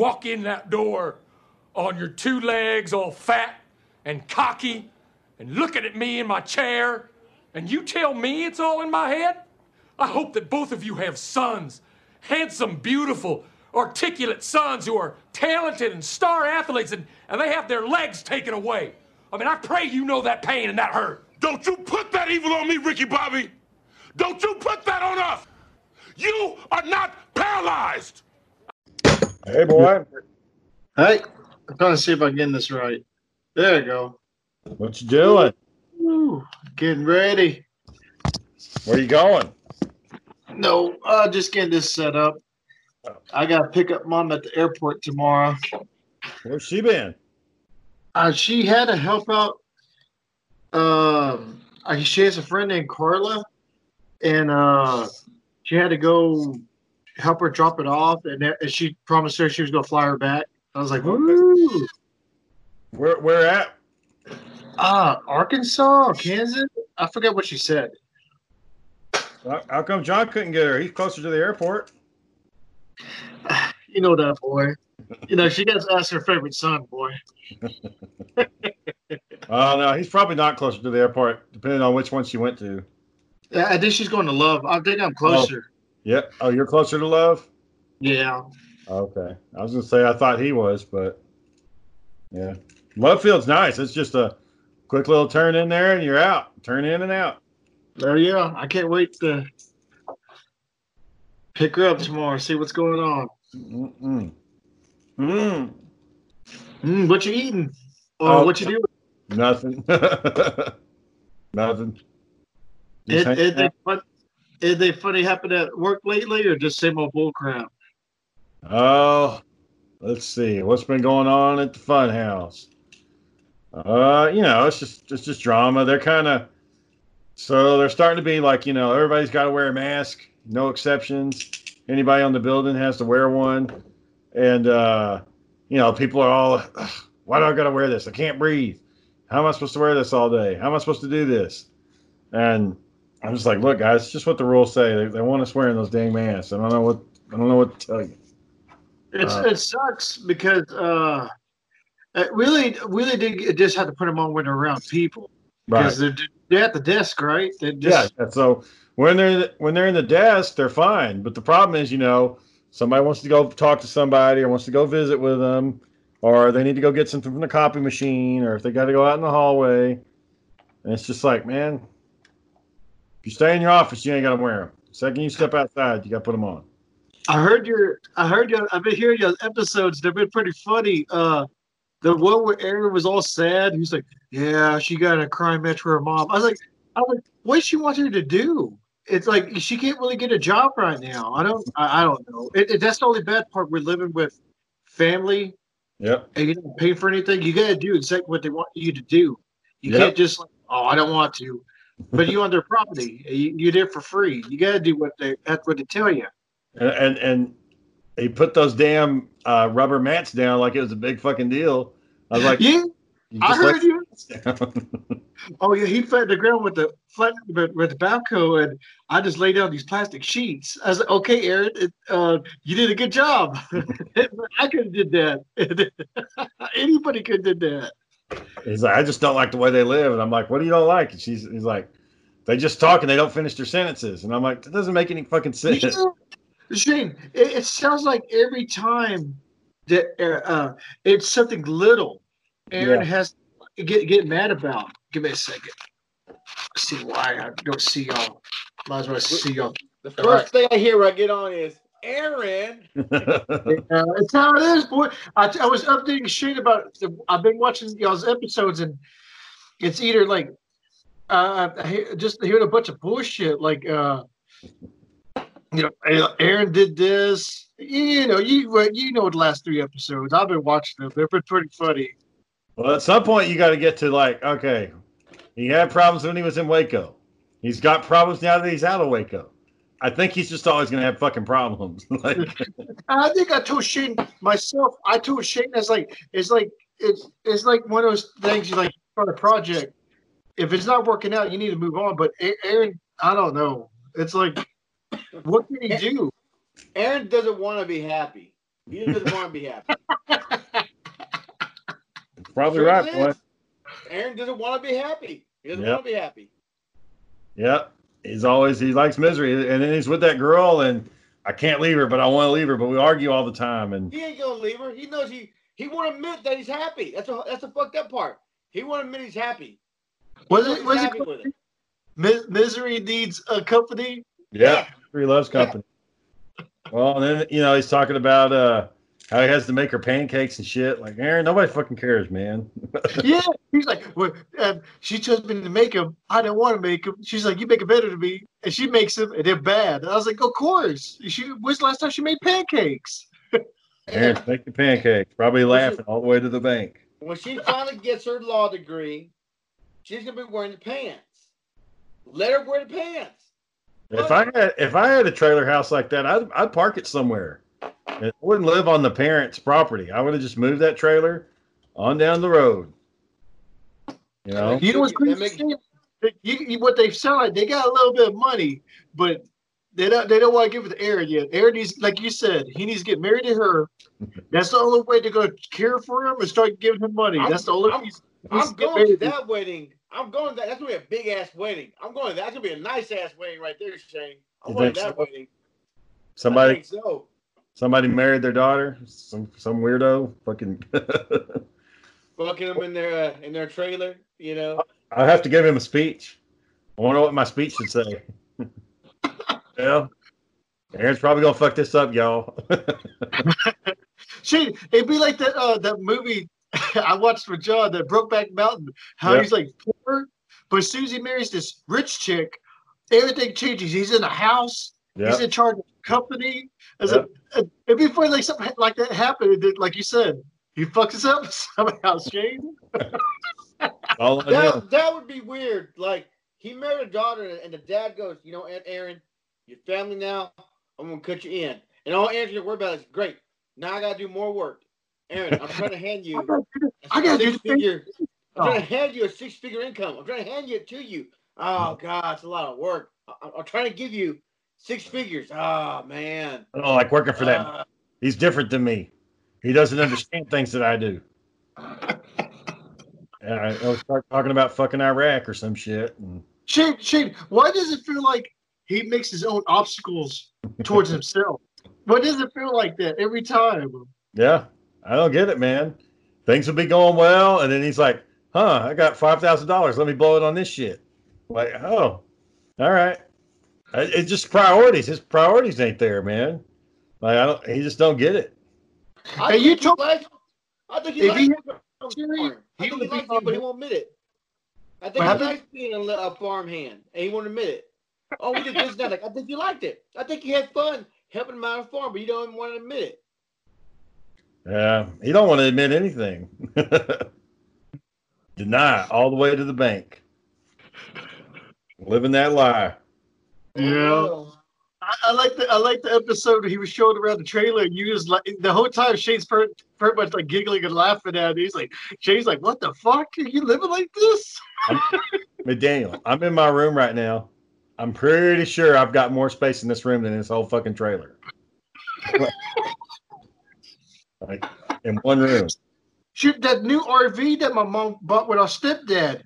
walk in that door on your two legs, all fat and cocky, and looking at me in my chair, and you tell me it's all in my head? I hope that both of you have sons, handsome, beautiful, articulate sons who are talented and star athletes, and, and they have their legs taken away. I mean, I pray you know that pain and that hurt. Don't you put that evil on me, Ricky Bobby. Don't you put that on us. You are not paralyzed. Hey, boy. Hey, I'm trying to see if I can get this right. There you go. What you doing? Woo, getting ready. Where you going? No, uh, just getting this set up. I got to pick up mom at the airport tomorrow. Where's she been? Uh, she had to help out. Um, uh, she has a friend named Carla, and uh, she had to go help her drop it off, and, and she promised her she was going to fly her back. I was like, "Woo!" Where where at? Ah, Arkansas, Kansas. I forget what she said. How how come John couldn't get her? He's closer to the airport. You know that boy. You know she gets to ask her favorite son, boy. Oh no, he's probably not closer to the airport, depending on which one she went to. Yeah, I think she's going to love. I think I'm closer. Yeah. Oh, you're closer to Love. Yeah. Okay. I was gonna say I thought he was, but yeah, Love Field's nice. It's just a quick little turn in there, and you're out. Turn in and out. Oh yeah, I can't wait to pick her up tomorrow. See what's going on. Mm-mm. Mm. Mm, what you eating? Oh, Oh, what you doing? Nothing. Nothing. Is, Just hanging is funny happen at work lately, or just same old bull crap? Oh, let's see. What's been going on at the fun house? Uh, you know, it's just it's just drama. They're kind of so they're starting to be like, you know, everybody's got to wear a mask, no exceptions. Anybody on the building has to wear one. And uh, you know, people are all why do I got to wear this? I can't breathe. How am I supposed to wear this all day? How am I supposed to do this? And I'm just like, look, guys, it's just what the rules say. They, they want us wearing those dang masks. I don't know what I don't know what to tell you. It's Uh, it sucks because uh, it really really did just have to put them on when they're around people because they're, they're at the desk, right? Just, yeah, So when they're when they're in the desk, they're fine. But the problem is, you know, somebody wants to go talk to somebody or wants to go visit with them, or they need to go get something from the copy machine, or if they got to go out in the hallway. And it's just like, man, if you stay in your office, you ain't got to wear them. Second you step outside, you got to put them on. I heard your I heard your I've been hearing your episodes. They've been pretty funny. Uh, the one where Aaron was all sad. He's like, "Yeah, she got a crime match for her mom." I was like, "I was like, what she want her to do?" It's like she can't really get a job right now. I don't. I, I don't know. It, it, that's the only bad part. We're living with family, Yeah. and you don't pay for anything. You got to do exactly what they want you to do. You Yep. can't just like, "Oh, I don't want to," but you on their property. You, you're there for free. You got to do what they that's what they tell you. And and, and they put those damn uh, rubber mats down like it was a big fucking deal. I was like, yeah, you I heard you. Oh yeah, he flattened the ground with the flat with, with the balco, and I just laid down these plastic sheets. I was like, "Okay, Aaron, it, uh, you did a good job. I could have did that. Anybody could have did that." He's like, I just don't like the way they live. And I'm like, what do you don't like? And she's he's like, they just talk and they don't finish their sentences. And I'm like, that doesn't make any fucking sense. Shane, it, it sounds like every time that uh, uh, it's something little, Aaron Yeah. has to get get mad about. Give me a second. see why I don't see y'all. Might as well see y'all. The All first thing I hear when I get on is Aaron. Uh, it's how it is, boy. I, I was updating Shane about. The, I've been watching y'all's episodes, and it's either like uh, I just hearing a bunch of bullshit, like uh, you know, Aaron did this. You know, you you know the last three episodes. I've been watching them. They've been pretty funny. well, at some point, you got to get to like, okay, he had problems when he was in Waco. He's got problems now that he's out of Waco. I think he's just always going to have fucking problems. like, I think I told Shane myself. I told Shane that's like it's like it's it's like one of those things you like start a project. If it's not working out, you need to move on. But Aaron, I don't know. It's like What can he do? Aaron doesn't want to be happy. He doesn't want to be happy. Probably Truth right, boy. Aaron doesn't want to be happy. He doesn't Yep. want to be happy. Yeah, he's always he likes misery, and then he's with that girl, and I can't leave her, but I want to leave her, but we argue all the time, and He ain't gonna leave her. He knows he he won't admit that he's happy. That's a that's the fucked up part. He won't admit he's happy. He Was knows it? Was happy it? with it. Mi- misery needs a company. yeah, he loves company. Well, and then you know he's talking about uh how he has to make her pancakes and shit. Like Aaron, nobody fucking cares, man. Yeah, he's like, well, um, she tells me to make them. I don't want to make them. She's like, you make them better than me, and she makes them, and they're bad. And I was like, of course. She when's the last time she made pancakes? Aaron's making pancakes, probably laughing all the way to the bank. When she finally gets her law degree, she's gonna be wearing the pants. Let her wear the pants. If I had if I had a trailer house like that, I'd I'd park it somewhere. It wouldn't live on the parents' property. I would have just moved that trailer on down the road. You know, You know what's crazy? you, you, what they sound like, they got a little bit of money, but they don't they don't want to give it to Aaron yet. Aaron needs, like you said, he needs to get married to her. That's the only way to go care for him and start giving him money. I'm- That's the only. I'm- he's- he's I'm going to that wedding. I'm going to that. That's gonna be a big ass wedding. I'm going. to That's gonna be a nice ass wedding right there, Shane. I'm You going to that so? wedding. I somebody think so. Somebody married their daughter. Some some weirdo. Fucking. Fucking them in their uh, in their trailer. You know. I have to give him a speech. I wonder what my speech should say. yeah. Aaron's probably gonna fuck this up, y'all. Shit, it'd be like that uh that movie I watched with John, that Brokeback Mountain. How Yeah. he's like poor, but as soon as he marries this rich chick, everything changes. He's in a house. yeah. He's in charge of a company. As Yeah. a, it'd be funny like something like that happened. and then, like you said, he fucks us up somehow. Shane. All That that would be weird. Like he married a daughter, and the dad goes, "You know, Aunt Aaron, your family now. I'm gonna cut you in, and all Aaron's gonna worry about is great. Now I gotta do more work. Aaron, I'm trying to hand you gotta do this. a I gotta do six-figure. I'm trying to oh. hand you a six figure income. I'm trying to hand you it to you. Oh, oh God, it's a lot of work. I, I'm trying to give you six figures. Oh man. I don't like working for that. Uh, He's different than me. He doesn't understand things that I do. And I, I'll start talking about fucking Iraq or some shit. And Shane, Shane, why does it feel like he makes his own obstacles towards himself? Why does it feel like that every time? yeah, I don't get it, man. Things will be going well, and then he's like, "Huh, I got five thousand dollars. Let me blow it on this shit." Like, oh, all right. I- It's just priorities. His priorities ain't there, man. Like, I don't. He just don't get it. I Hey, you think he. I think he likes. he being had a Jerry, farmer. I think would he be likes it, but he on- won't admit it. I think What he likes being a, a farm hand, and he won't admit it. Oh, we did this and that. Like, I think you liked it. I think you had fun helping him out on the farm, but you don't even want to admit it. Yeah, he don't want to admit anything. Deny all the way to the bank. Living that lie. Yeah. I, I like the I like the episode he was showing around the trailer and you just like the whole time Shane's pretty, pretty much like giggling and laughing at it. He's like Shane's like, What the fuck? Are you living like this? McDaniel, I'm in my room right now. I'm pretty sure I've got more space in this room than this whole fucking trailer. like in one room. Shoot, that new RV that my mom bought with our stepdad.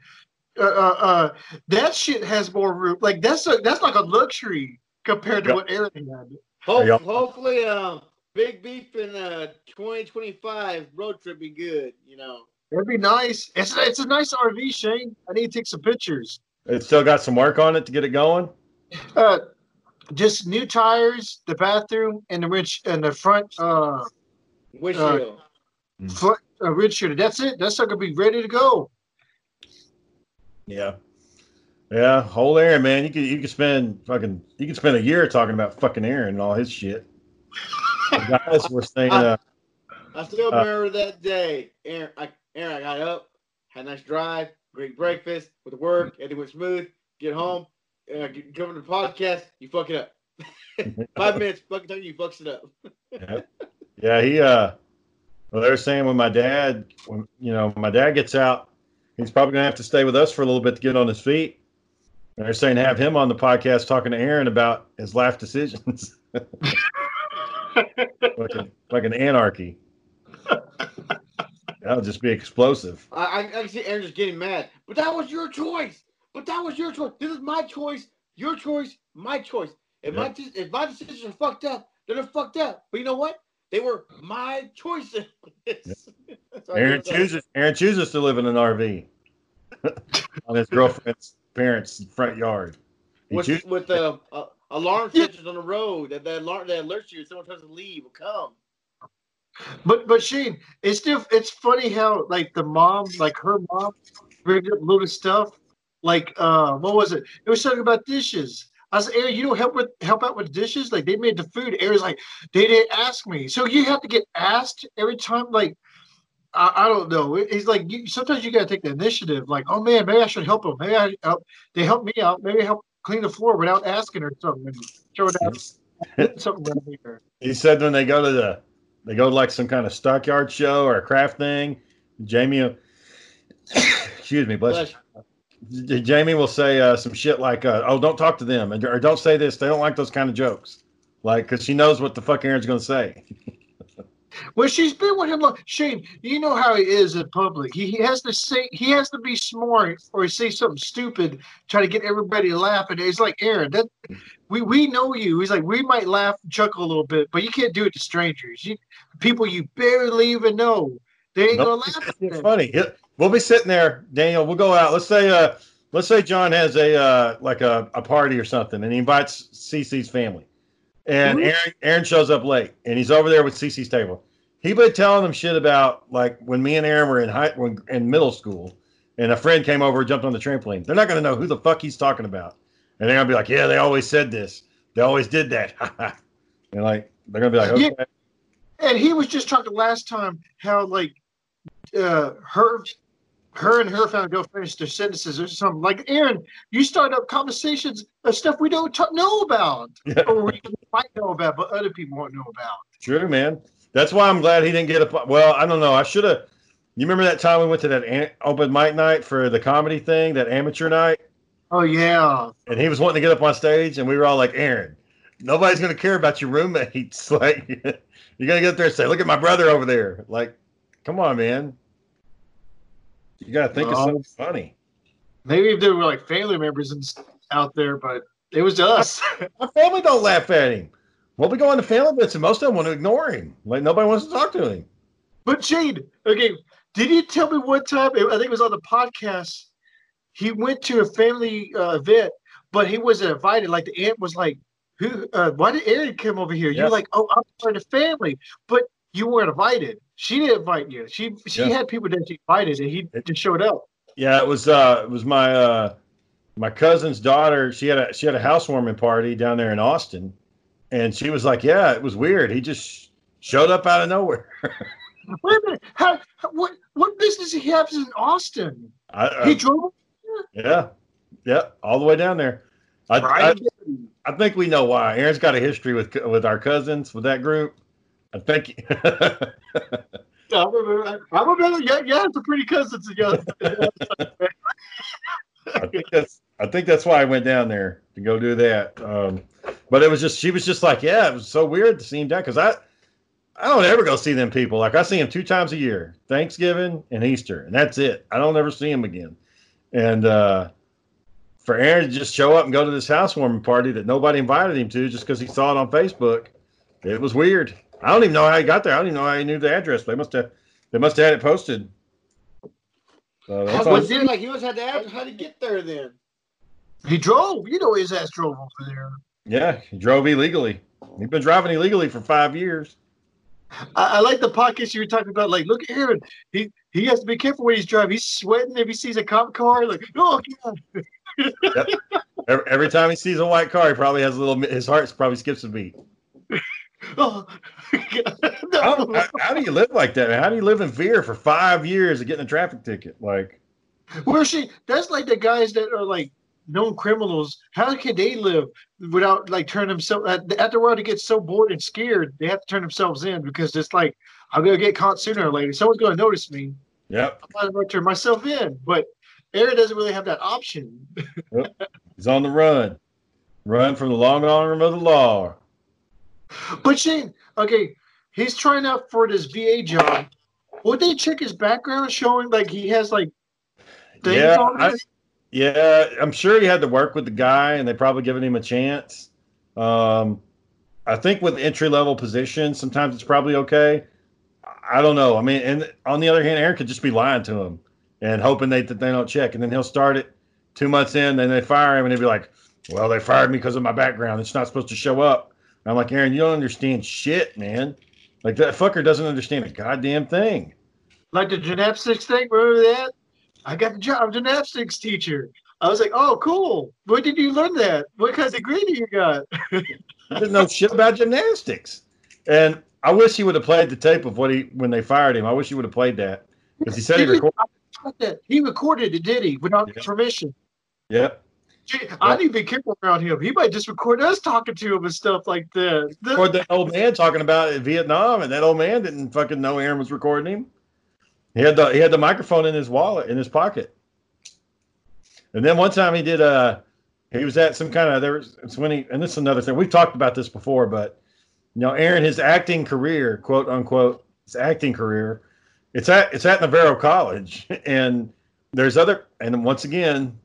Uh, uh, uh, that shit has more room. Like that's a that's like a luxury compared to Yep. what Aaron had. Hope, y'all- hopefully, um, Big Beef in uh 2025 road trip be good. You know. it'd be nice. It's it's a nice RV, Shane. I need to take some pictures. It's still got some work on it to get it going. Uh, just new tires, the bathroom, and the rich and the front uh Windshield. front uh, windshield. That's it. That's not gonna be ready to go. Yeah. Yeah, whole Aaron, man. You could you could spend fucking you could spend a year talking about fucking Aaron and all his shit. The guys were saying uh, I still Uh, remember that day. Aaron, I, Aaron, I got up, had a nice drive, great breakfast with work, everything went smooth. Get home, uh, get- come to the podcast, you fuck it up. Five minutes, fucking time you fucks it up. yeah, yeah, he uh well they're saying when my dad when you know, my dad gets out, he's probably gonna have to stay with us for a little bit to get on his feet. They're saying have him on the podcast talking to Aaron about his life decisions. like, a, like an anarchy. That'll just be explosive. I, I, I can see Aaron just getting mad. But that was your choice. But that was your choice. This is my choice, your choice, my choice. If my if my decisions are fucked up, then they're fucked up. But you know what? They were my choices. Sorry, Aaron chooses. Aaron chooses to live in an RV on his girlfriend's parents' front yard. He with chooses- with the uh, alarm Yeah. switches on the road that that alarm that alerts you if someone tries to leave or come. But but Shane, it's still it's funny how like the mom, like her mom, brings up little stuff. Like uh, what was it? It was talking about dishes. I said, Aaron, you don't help with help out with dishes. Like they made the food. Aaron's like, they didn't ask me. So you have to get asked every time. Like I, I don't know. It- It's like you, sometimes you gotta take the initiative. Like oh man, maybe I should help them. Maybe I help. They help me out. Maybe I help clean the floor without asking or something. Show it out something around here. He said when they go to the, they go to like some kind of stockyard show or a craft thing. Jamie, excuse me, bless you. Jamie will say uh, some shit like, uh, "Oh, don't talk to them," and, or "Don't say this." They don't like those kind of jokes, like because she knows what the fuck Aaron's going to say. Well, she's been with him. Long. Shane, you know how he is in public. He, he has to say he has to be smart or say something stupid, try to get everybody to laugh. And it's like Aaron, that we we know you. He's like we might laugh, chuckle a little bit, but you can't do it to strangers. You, people you barely even know, they ain't Nope. gonna laugh at It's funny. It- we'll be sitting there, Daniel. We'll go out. Let's say, uh, let's say John has a uh, like a, a party or something, and he invites CC's family, and Mhm. Aaron Aaron shows up late, and he's over there with CC's table. He been telling them shit about like when me and Aaron were in high when, in middle school, and a friend came over and jumped on the trampoline. They're not going to know who the fuck he's talking about, and they're gonna be like, "Yeah, they always said this. They always did that." and like they're gonna be like, Yeah. "Okay." And he was just talking last time how like uh her her and her family don't finish their sentences or something. Like Aaron, you start up conversations of stuff we don't t- know about, Yeah. or we might know about, but other people won't know about. True, man. That's why I'm glad he didn't get a. Well, I don't know. I should have. You remember that time we went to that open mic night for the comedy thing, that amateur night, Oh yeah, and he was wanting to get up on stage, and we were all like, "Aaron, nobody's gonna care about your roommates. Like, you gotta get up there and say, look at my brother over there. Like, come on, man. You gotta think of No. something funny. maybe if there were like family members and out there, but it was us. My family don't laugh at him. We'll be going to family events, and most of them want to ignore him. Like nobody wants to talk to him. But Jade, okay, did you tell me one time? I think it was on the podcast. He went to a family uh, event, but he wasn't invited. Like the aunt was like, "Who? Uh, why did Aaron come over here?" You're like, "Oh, I'm part of the family," but you weren't invited. She didn't invite you. She she Yeah. had people that she invited, and he just showed up. Yeah, it was uh it was my uh my cousin's daughter. She had a she had a housewarming party down there in Austin, and she was like, "Yeah, it was weird. He just showed up out of nowhere." Wait a minute, how, how what what business he has in Austin? I, uh, he drove. yeah, yeah, all the way down there. I, Right. I, I think we know why. Aaron's got a history with with our cousins with that group. I think. I remember. I remember. Yeah, yeah, it's a pretty cousins. Yeah. I think that's I think that's why I went down there to go do that. Um, but it was just she was just like, yeah, it was so weird to see him down because I I don't ever go see them people. Like I see him two times a year, Thanksgiving and Easter, and that's it. I don't ever see him again. And uh, for Aaron to just show up and go to this housewarming party that nobody invited him to just because he saw it on Facebook, it was weird. I don't even know how he got there. I don't even know how he knew the address. They must have they must have had it posted. So that's How all- was it like he must have to ask how to get there then? he drove. You know, his ass drove over there. Yeah, he drove illegally. He's been driving illegally for five years. I, I like the podcast you were talking about. Like, look at Aaron. He he has to be careful when he's driving. He's sweating if he sees a cop car. Like, oh god. Every, every time he sees a white car, he probably has a little. His heart probably skips a beat. Oh. How, no. how, how do you live like that? Man? How do you live in fear for five years of getting a traffic ticket? Like, Where she? That's like the guys that are like known criminals. How can they live without like turning themselves after a while? They get so bored and scared, they have to turn themselves in because it's like I'm gonna get caught sooner or later. Someone's gonna notice me. yep. I'm gonna turn myself in. But Aaron doesn't really have that option. He's on the run. Run from the long arm of the law. But Shane, okay, he's trying out for this VA job. Would they check his background showing like he has like things Yeah, on I, Yeah, I'm sure he had to work with the guy, and they probably given him a chance. Um, I think with entry level positions, sometimes it's probably okay. I don't know. I mean, and on the other hand, Aaron could just be lying to him and hoping they that they don't check, and then he'll start it two months in, then they fire him, and he'll be like, "Well, they fired me because of my background. It's not supposed to show up." And I'm like, Aaron, you don't understand shit, man. Like that fucker doesn't understand a goddamn thing. Like the gymnastics thing, remember that? I got the job gymnastics teacher. I was like, oh, cool. Where did you learn that? What kind of degree do you got? I didn't know shit about gymnastics. And I wish he would have played the tape of what he when they fired him. I wish he would have played that because he said he recorded. I thought that. He recorded it, did he? Without Yeah. permission. Yep, Gee, I need to be careful around him. He might just record us talking to him and stuff like that. The- that old man talking about it in Vietnam, and that old man didn't fucking know Aaron was recording him. He had the he had the microphone in his wallet in his pocket. And then one time he did uh he was at some kind of there was it's when he and this is another thing we've talked about this before, but you know Aaron his acting career quote unquote his acting career it's at it's at Navarro College and there's other and once again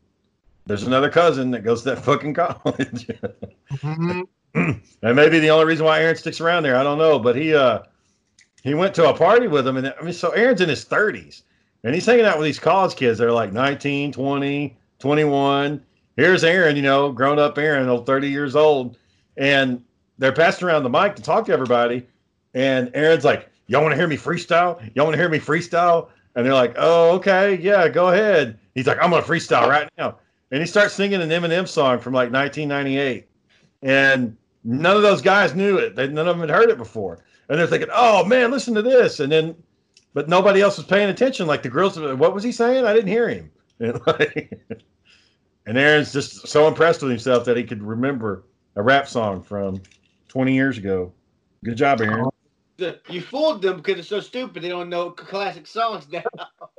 there's another cousin that goes to that fucking college. Mhm. That may be the only reason why Aaron sticks around there. I don't know, but he uh he went to a party with him, and I mean, so Aaron's in his 30s, and he's hanging out with these college kids. They're like 19, 20, 21. Here's Aaron, you know, grown up Aaron, old 30 years old, and they're passing around the mic to talk to everybody. And Aaron's like, "Y'all want to hear me freestyle? Y'all want to hear me freestyle?" And they're like, "Oh, okay, yeah, go ahead." He's like, "I'm gonna freestyle right now," and he starts singing an Eminem song from like 1998, and none of those guys knew it. They, none of them had heard it before, and they're thinking, "Oh man, listen to this!" And then, but nobody else was paying attention. Like the girls, what was he saying? I didn't hear him. And, like, and Aaron's just so impressed with himself that he could remember a rap song from 20 years ago. Good job, Aaron. You fooled them because they're so stupid. They don't know classic songs now.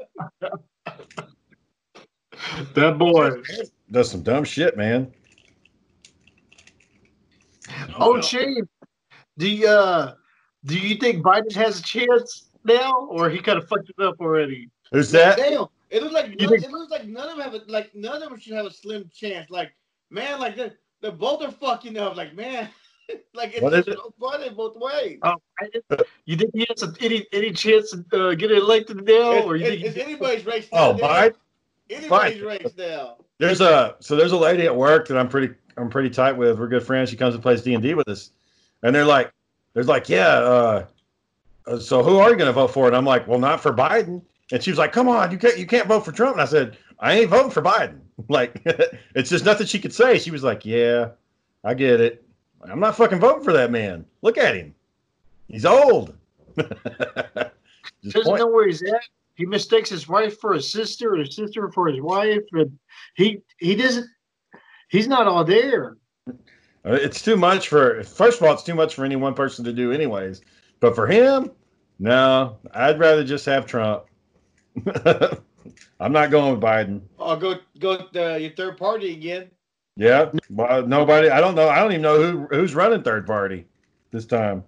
That boy. Does some dumb shit, man. Oh, Shane, do you, uh, do you think Biden has a chance now, or he kind of fucked it up already? Who's that? Damn. It looks like none, think- it looks like none of them have a, like none of them should have a slim chance. Like man, like they they both are fucking up. Like man, like it's What is just so funny both ways. Oh, you think he has a, any any chance to uh, get elected now, It's, or you it's, think? it's anybody's race. Oh, now. Biden. Anybody's Biden. race now. There's a so there's a lady at work that I'm pretty I'm pretty tight with. We're good friends. She comes and plays D and D with us, and they're like, there's like, yeah. Uh, uh, so who are you going to vote for? And I'm like, well, not for Biden. And she was like, come on, you can't you can't vote for Trump. And I said, I ain't voting for Biden. Like, it's just nothing she could say. She was like, yeah, I get it. I'm not fucking voting for that man. Look at him. He's old. Just doesn't point- know where he's at. He mistakes his wife for his sister, or his sister for his wife, and he he doesn't. He's not all there. Uh, It's too much for. First of all, it's too much for any one person to do, anyways. But for him, no. I'd rather just have Trump. I'm not going with Biden. I'll go go with uh, your third party again. Yeah, well, nobody. I don't know. I don't even know who who's running third party this time.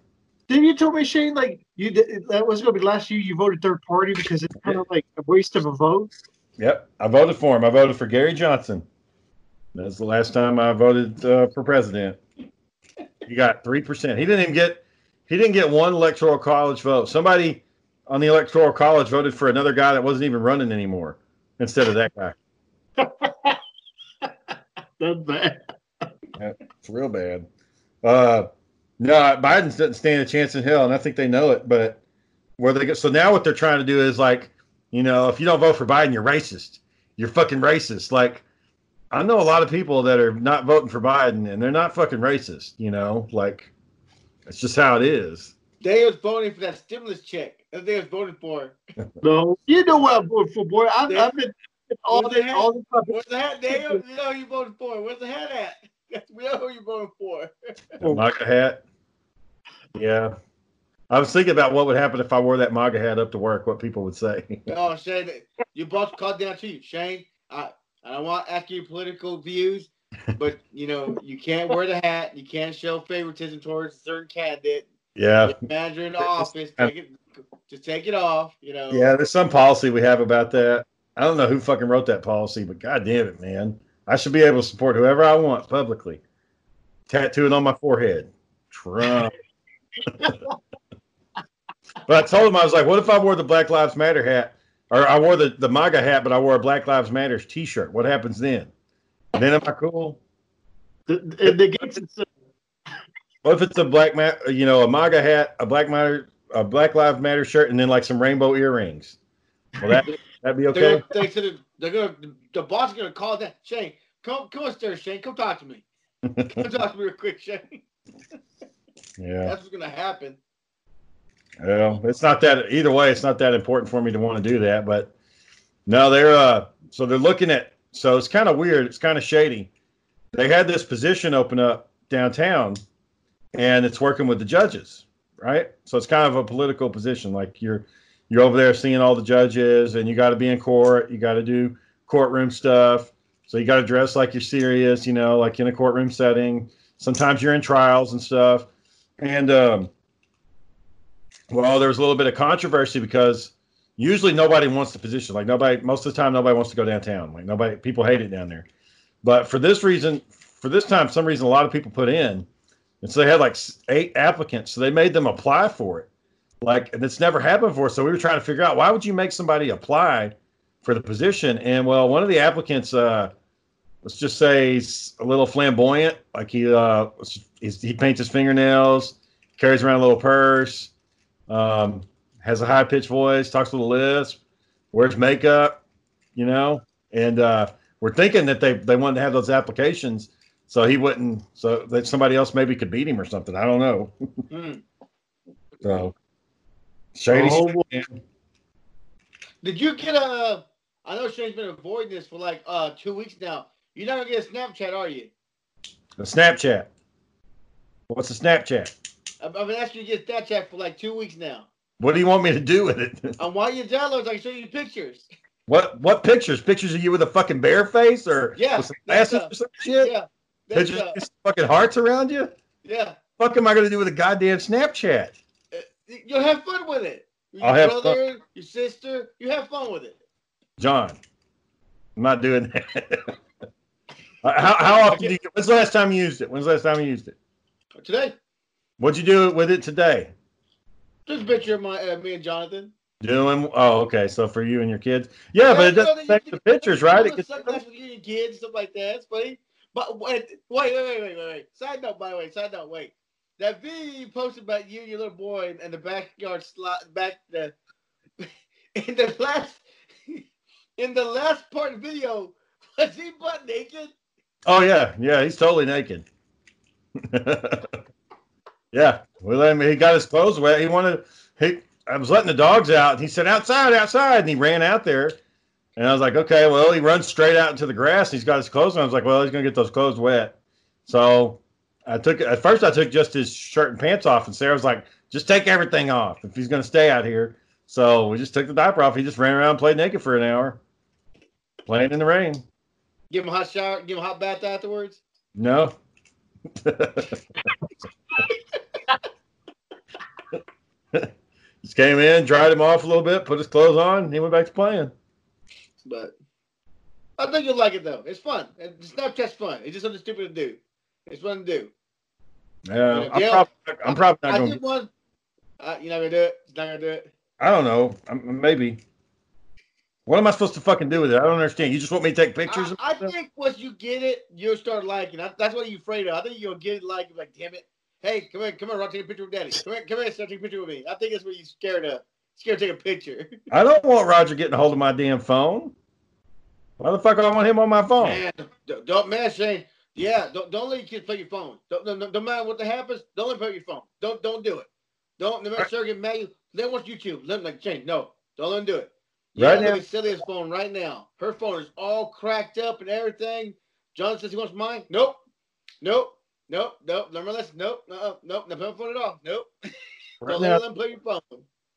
Didn't you tell me, Shane? Like you, did- that was going to be last year. You voted third party because it's kind of like a waste of a vote. Yep, I voted for him. I voted for Gary Johnson. That's the last time I voted uh, for president. He got three percent. He didn't even get. He didn't get one electoral college vote. Somebody on the electoral college voted for another guy that wasn't even running anymore instead of that guy. That's bad. It's real bad. Uh, no, Biden doesn't stand a chance in hell, and I think they know it. But where they go, so now what they're trying to do is like, you know, if you don't vote for Biden, you're racist. You're fucking racist. Like, I know a lot of people that are not voting for Biden, and they're not fucking racist. You know, like, it's just how it is. They was voting for that stimulus check. That's what they was voting for. No, you know what I'm voting for, boy. I've, I've been all the the hat? all the time. Where's the hat, Daniel? You know who you voted for. Where's the hat at? We know who you voted for. MAGA hat. Yeah. I was thinking about what would happen if I wore that MAGA hat up to work. What people would say. Oh, Shane, you both called down to you. Shane, I, I don't want to ask your political views, but you know you can't wear the hat. You can't show favoritism towards a certain candidate. Yeah. Manager in the office, take it, just take it off. You know. Yeah, there's some policy we have about that. I don't know who fucking wrote that policy, but god damn it, man. I should be able to support whoever I want publicly. Tattoo it on my forehead. Trump. But I told him, I was like, what if I wore the Black Lives Matter hat? Or I wore the, the MAGA hat, but I wore a Black Lives Matter t shirt. What happens then? Then am I cool? The, negates itself. What if it's a black ma- you know, a MAGA hat, a black matter, a Black Lives Matter shirt, and then like some rainbow earrings? Well, that that'd be They're okay. gonna, they said they're gonna the boss is gonna call that Shane. Come come upstairs, Shane. Come talk to me. Come talk to me real quick, Shane. Yeah. That's what's gonna happen. Well, it's not that either way. It's not that important for me to want to do that, but no, they're uh, so they're looking at. So it's kind of weird. It's kind of shady. They had this position open up downtown, and it's working with the judges, right? So it's kind of a political position. Like you're you're over there seeing all the judges, and you got to be in court. You got to do courtroom stuff. So you got to dress like you're serious, you know, like in a courtroom setting. Sometimes you're in trials and stuff, and um, well, there was a little bit of controversy because usually nobody wants the position. Like nobody, most of the time, nobody wants to go downtown. Like nobody, people hate it down there. But for this reason, for this time, some reason, a lot of people put in, and so they had like eight applicants. So they made them apply for it. Like, and it's never happened before. So we were trying to figure out why would you make somebody apply for the position? And well, one of the applicants, uh, let's just say, he's a little flamboyant. Like he, uh, he's, he paints his fingernails, carries around a little purse um, has a high pitched voice, talks with a lisp, wears makeup, you know, and uh, we're thinking that they they wanted to have those applications so he wouldn't, so that somebody else maybe could beat him or something. I don't know. Hmm. So shady. Oh, shit, boy. man. Did you get a? I know Shane's been avoiding this for like uh two weeks now. You're not gonna get a Snapchat, are you? The Snapchat. What's a Snapchat? I've been asking you to get Snapchat for like two weeks now. What do you want me to do with it? And while you download, I can show you pictures. What what pictures? Pictures of you with a fucking bare face or Yeah, with some glasses uh, or some shit? Yeah, Pictures uh, fucking hearts around you? yeah. Fuck am I gonna do with a goddamn Snapchat? Uh, You'll have fun with it. Your I'll have fun. brother, your sister, you have fun with it. John, I'm not doing that. how, how often do you, when's the last time you used it? When's the last time you used it? Today, What'd you do with it today? just a picture of my uh, me and Jonathan. Doing oh okay, so for you and your kids. Yeah, but it doesn't affect the pictures, right? It gets, Sometimes with your kids, stuff like that. It's funny. But wait, wait, wait, wait, wait, wait, wait. Side note, by the way, side note, wait. That video you posted about you and your little boy and the backyard slot back the in the last in the last part of the video, was he butt naked? oh yeah, yeah, he's totally naked. yeah, we let him. He got his clothes wet. He wanted. He. I was letting the dogs out, and he said, "Outside, outside," and he ran out there. And I was like, "Okay, well, he runs straight out into the grass. He's got his clothes on." I was like, "Well, he's gonna get those clothes wet." So I took. At first, I took just his shirt and pants off, and Sarah was like, "Just take everything off if he's gonna stay out here." So we just took the diaper off. He just ran around, and played naked for an hour, playing in the rain. Give him a hot shower, give him a hot bath afterwards. No. Just came in, dried him off a little bit, put his clothes on, and he went back to playing. But I think you'll like it though. It's fun. It's not just fun. It's just something stupid to do. It's fun to do. Yeah, I'm, Yeah. probably, I'm probably not I going. did to one. Uh, you're not gonna do it. It's not gonna do it. I don't know. I'm, maybe. What am I supposed to fucking do with it? I don't understand. You just want me to take pictures? I, I think once you get it, you'll start liking. it. That's what you're afraid of. I think you'll get it like, like, damn it. Hey, come here, come here, Rock, take a picture with Daddy. Come here, come here, start taking a picture with me. I think that's what you're scared of. Scared to take a picture. I don't want Roger getting a hold of my damn phone. Why the fuck do I want him on my phone? Man, don't, man, Shane. Yeah, don't don't let your kids play your phone. Don't, don't, don't matter what happens. Don't let them play your phone. Don't don't do it. Don't no matter sure get mad. They want YouTube. Let them like Shane. No, don't let them do it. Yeah, Right now- Celia's phone right now. Her phone is all cracked up and everything. John says he wants mine. Nope. Nope. Nope. Nope. Never listen. Nope. Uh-uh. Nope. Not playing phone at all. Nope. Right Don't now- let them play your phone.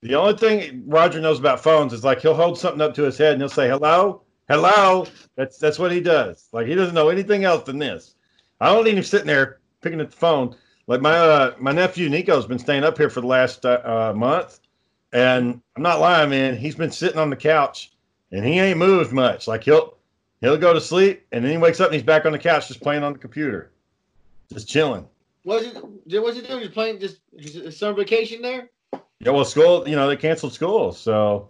The only thing Roger knows about phones is like he'll hold something up to his head and he'll say hello, Hello. That's that's what he does. Like he doesn't know anything else than this. I don't need him sitting there picking at the phone. Like my uh, my nephew Nico's been staying up here for the last uh, uh, month, and I'm not lying, man. He's been sitting on the couch and he ain't moved much. Like he'll he'll go to sleep and then he wakes up and he's back on the couch just playing on the computer, just chilling. What's he? What's he doing? Just playing? Just, summer vacation there? Yeah, well, school, you know, they canceled school, so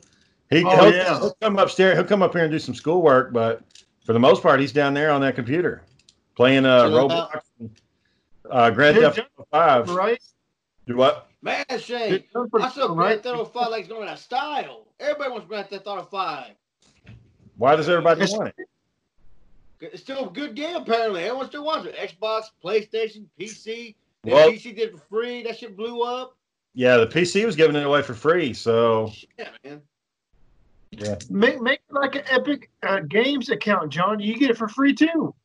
he, Oh, he'll, yeah. he'll come upstairs. He'll come up here and do some schoolwork, but for the most part, he's down there on that computer playing uh, Roblox, and, uh, Grand Theft Auto Five. Right? Do what? Man, Shane, Dude, that's pretty I saw cool, Grand right? Theft Auto 5 like it's going out of style. Everybody wants Grand Theft Auto 5. Why does everybody It's- want it? It's still a good game, apparently. Everyone still wants it. Xbox, PlayStation, PC. The Well- PC did it for free. That shit blew up. Yeah, the PC was giving it away for free, so Yeah, man. Yeah. Make make it like an Epic uh, Games account, John. You get it for free too.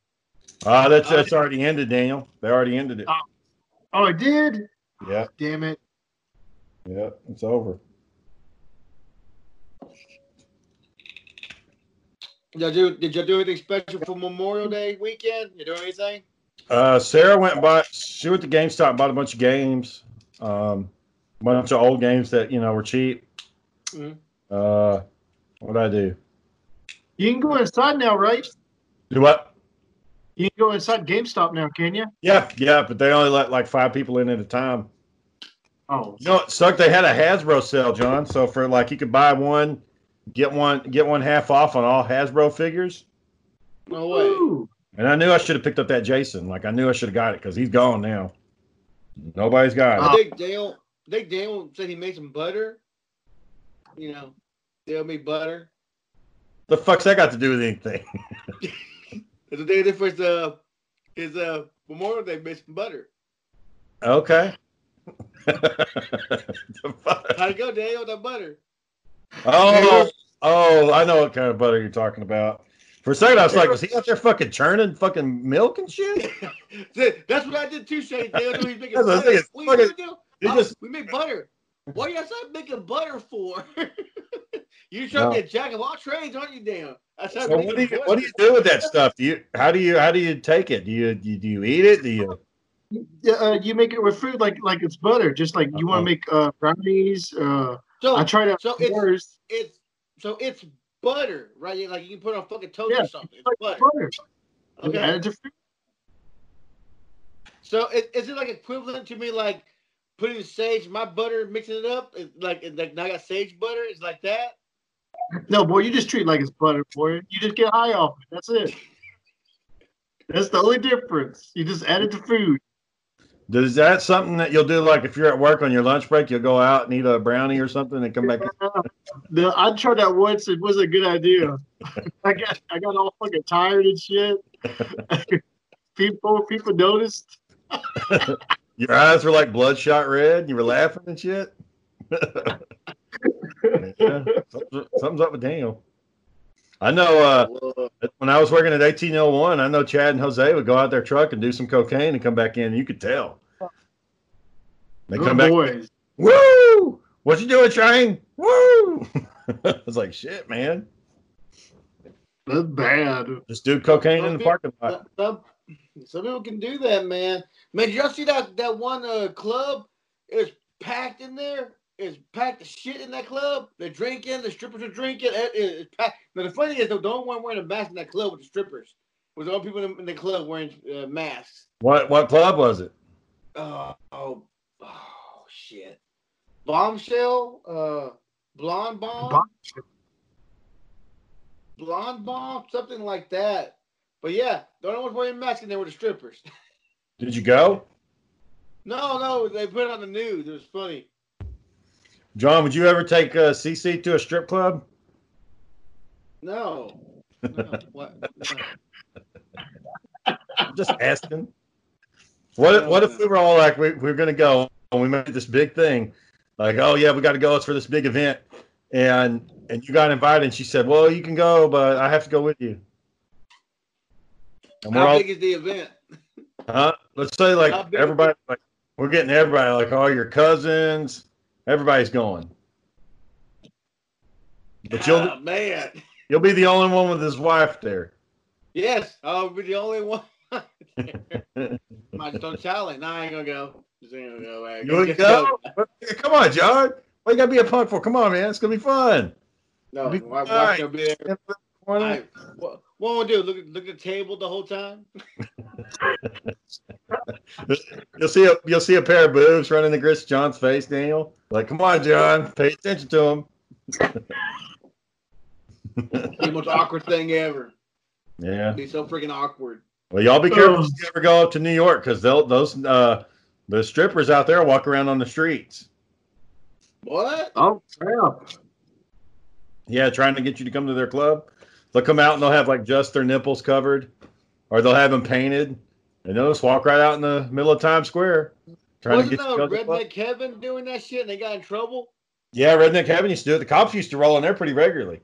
uh, that's that's already ended, Daniel. They already ended it. Oh, it did. Yeah, Damn it. Yeah, it's over. Did y'all do, did y'all do anything special for Memorial Day weekend? You do anything? Uh, Sarah went and bought. She went to GameStop and bought a bunch of games, um, a bunch of old games that you know were cheap. Mhm. Uh, what did I do? You can go inside now, right? Do what? You can go inside GameStop now, can you? Yeah, yeah, but they only let like five people in at a time. Oh, You know, it sucked. They had a Hasbro sale, John. So for like, you could buy one, get one, get one half off on all Hasbro figures. No way. Ooh. And I knew I should have picked up that Jason. Like I knew I should have got it because he's gone now. Nobody's got it. I think Dale, I think Dale said he made some butter. You know, Dale made butter. The fuck's that got to do with anything? It's a day difference. Uh, is uh Memorial Day made some butter. okay. The fuck? How'd it go, Dale? That butter. oh, oh, I know what kind of butter you're talking about. For a second, I was like, was he out there fucking churning fucking milk and shit? That's what I did too, Shane. Dale he's making That's butter. What Fucking- do? Oh, just we make butter. What are you outside making butter for? you trying to be a jack of all trades, aren't you, how So what do you what do you do with that stuff? Do you how do you how do you take it? Do you do you, do you eat it? Do you uh, you make it with food like like it's butter. Just like you want to make uh, brownies. Uh, So, I tried out so it's- it's so it's butter, right? Like you can put it on fucking toast Yeah, or something. It's Like butter. butter. Okay. add it to food. So it, is it like equivalent to me like putting sage, my butter, mixing it up? It's like it's like now I got sage butter. It's like that. No, boy, you just treat it like it's butter, boy. You just get high off it. That's it. That's the only difference. You just add it to food. Is that something that you'll do? Like if you're at work on your lunch break, you'll go out and eat a brownie or something and come back. The, I tried that once. It was a good idea. I got I got all fucking tired and shit. people people noticed. Your eyes were like bloodshot red. You were laughing and shit. Yeah, something's up with Daniel. I know. Uh, when I was working at 1801, I know Chad and Jose would go out their truck and do some cocaine and come back in. And you could tell. They Good come back. boys. Woo! What you doing, Shane? Woo! I was like, shit, man. That's bad. Just do cocaine in the parking lot. Some, some people can do that, man. Man, did y'all see that that one uh, club? It was packed in there. It's packed shit in that club. They're drinking. The strippers are drinking. It, it- it's packed. Now the funny thing is, though, the only one wearing a mask in that club with the strippers was all people in, the club wearing uh, masks. What what club was it? Oh, oh, oh, shit. Bombshell, uh, blonde bomb, blonde bomb, something like that. But yeah, the only ones wearing masks in they were the strippers. Did you go? no, no, they put it on the news. It was funny. John, would you ever take uh, CC to a strip club? No. no. What? I'm just asking. What if, what if we were all like we, we were gonna go and we made this big thing, like oh yeah we got to go it's for this big event, and and you got invited and she said well you can go but I have to go with you. And How all big is the event? huh? Let's say like everybody like we're getting everybody like all your cousins, everybody's going. But you'll Ah, man. You'll be the only one with his wife there. Yes, I'll be the only one. My don't challenge. No, I ain't gonna go. Just ain't gonna go. man. You would Just go? Come on, John. Why you gotta be a punk for? Come on, man. It's gonna be fun. No, Be- my all right. wife gonna be there. I, what, what want to do? Look at look at the table the whole time. You'll see a you'll see a pair of boobs running across John's face, Daniel. Like, come on, John, pay attention to him. the most awkward thing ever. Yeah. Be so freaking awkward. Well, y'all be careful if you ever go up to New York because they'll those uh the strippers out there walk around on the streets. What? Oh, crap. Yeah, trying to get you to come to their club. They'll come out and they'll have like just their nipples covered, or they'll have them painted, and they'll just walk right out in the middle of Times Square, trying Wasn't to get uh, to redneck Heaven doing that shit and they got in trouble? Yeah, Redneck Heaven used to do it. The cops used to roll in there pretty regularly.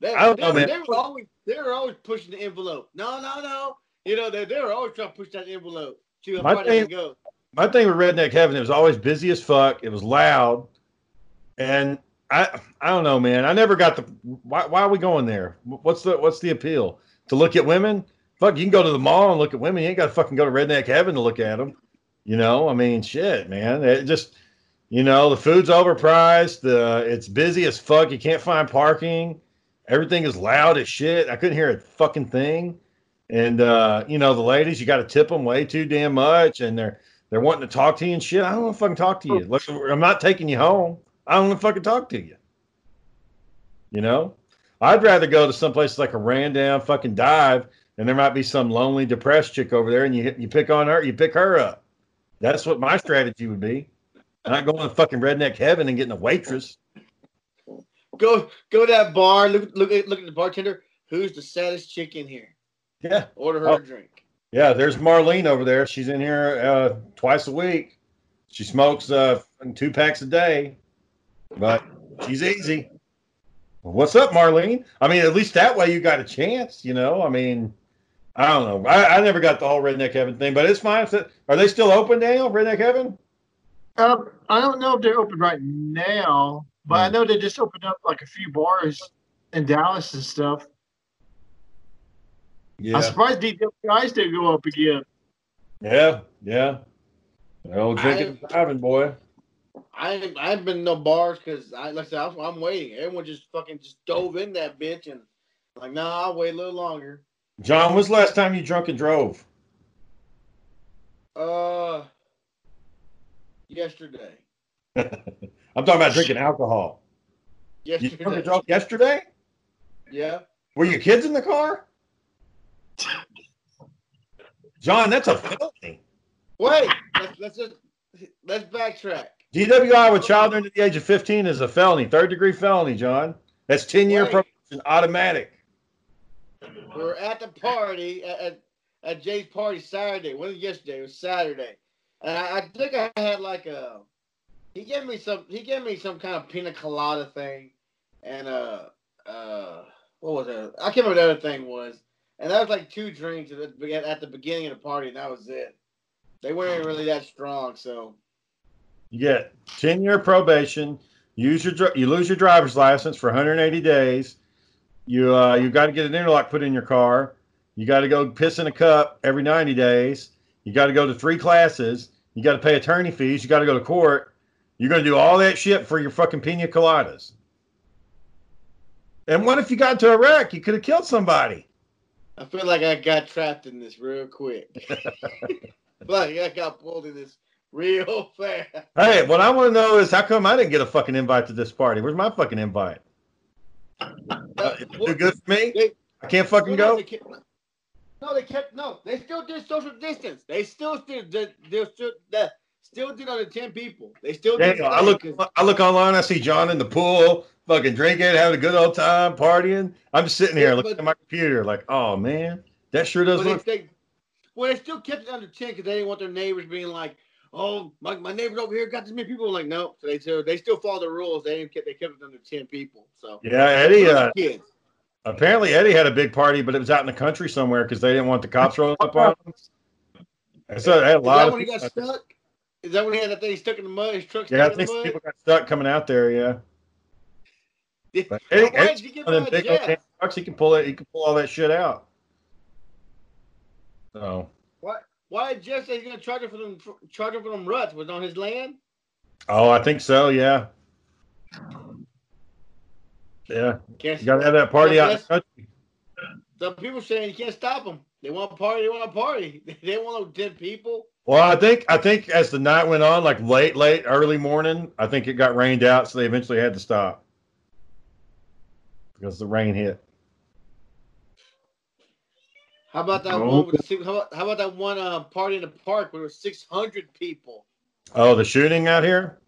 They, I don't they, know, man. they were always they were always pushing the envelope. No, no, no. You know, they, they were always trying to push that envelope. See how My far they can thing- go. My thing with Redneck Heaven, it was always busy as fuck. It was loud, and I I don't know, man. I never got the why. Why are we going there? What's the what's the appeal? To look at women? Fuck, you can go to the mall and look at women. You ain't got to fucking go to Redneck Heaven to look at them. You know, I mean, shit, man. It just, you know, the food's overpriced. The it's busy as fuck. You can't find parking. Everything is loud as shit. I couldn't hear a fucking thing. And uh, you know, the ladies, you got to tip them way too damn much, and they're they're wanting to talk to you and shit. I don't want to fucking talk to you. Look, I'm not taking you home. I don't want to fucking talk to you. You know, I'd rather go to some place like a ran down fucking dive, and there might be some lonely, depressed chick over there, and you you pick on her, you pick her up. That's what my strategy would be. Not going to fucking redneck heaven and getting a waitress. Go go to that bar, look look at look at the bartender. Who's the saddest chick in here? Yeah, Order her Oh. a drink. yeah. There's Marlene over there. She's in here uh, twice a week. She smokes uh, two packs a day, but she's easy. What's up, Marlene? I mean, at least that way you got a chance, you know. I mean, I don't know. I, I never got the whole redneck heaven thing, but it's fine. It- Are they still open, Daniel? Redneck heaven? Um, I don't know if they're open right now, but I Hmm. know they just opened up like a few bars in Dallas and stuff. Yeah, I'm surprised DWIs didn't go up again. yeah, yeah. Well, drinking and driving, boy. I I ain't been no bars because I like I said, I'm, I'm waiting. Everyone just fucking just dove in that bitch and like, nah, I'll wait a little longer. John, when's the last time you drunk and drove? Uh, yesterday, I'm talking about drinking alcohol. You drunk yesterday, and drove yesterday? yeah. Were your kids in the car? John, that's a felony. Wait, let's let's just let's backtrack. DWI with child under the age of 15 is a felony, third degree felony, John. That's 10 year probation, automatic. We were at the party at, at, at Jay's party Saturday. When was it yesterday? It was Saturday, and I, I think I had like a. He gave me some. He gave me some kind of pina colada thing, and uh, uh, what was it? I can't remember what the other thing was. And that was like two drinks at the, at the beginning of the party, and that was it. They weren't really that strong, so You get 10 year probation. Use your you lose your driver's license for 180 days. You uh, you got to get an interlock put in your car. You got to go piss in a cup every 90 days. You got to go to three classes. You got to pay attorney fees. You got to go to court. You're going to do all that shit for your fucking pina coladas. And what if you got into a wreck? You could have killed somebody. I feel like I got trapped in this real quick. like I got pulled in this real fast. Hey, what I want to know is how come I didn't get a fucking invite to this party? Where's my fucking invite? Uh, Well, too good for me? they- I can't fucking go. They kept, no, they kept no. They still did social distance. They still did. They, they still they still did under ten people. They still did. I look. I look online. I see John in the pool, fucking drinking, having a good old time, partying. I'm just sitting here Yeah, looking but- at my computer, like, oh man, that sure does look. they, well, they still kept it under ten because they didn't want their neighbors being like, "Oh, my, my neighbors over here got this many people." Like, no, so they still they still follow the rules. They didn't keep they kept it under ten people. So Yeah, Eddie. Uh, kids. apparently, Eddie had a big party, but it was out in the country somewhere because they didn't want the cops rolling up on him. And so they had a Is lot that of when he got stuck? Is that when he had that thing stuck in the mud? His truck Yeah, I think people got stuck coming out there. Yeah, But Now, hey, why did you get one of out them of big old trucks, he can pull it. He can pull all that shit out. So, Why? Did Jeff say he's gonna charge him for them? Charge him for them ruts? Was it on his land? oh, I think so. Yeah, yeah. Can't. You got to have that party out in the country. Some people saying you can't stop them. They want a party. They want a party. They want no dead people. Well, I think I think as the night went on, like late, late, early morning, I think it got rained out, so they eventually had to stop because the rain hit. How about that Oh. one with six, how, about, how about that one uh, party in the park where there six hundred people? Oh, the shooting out here.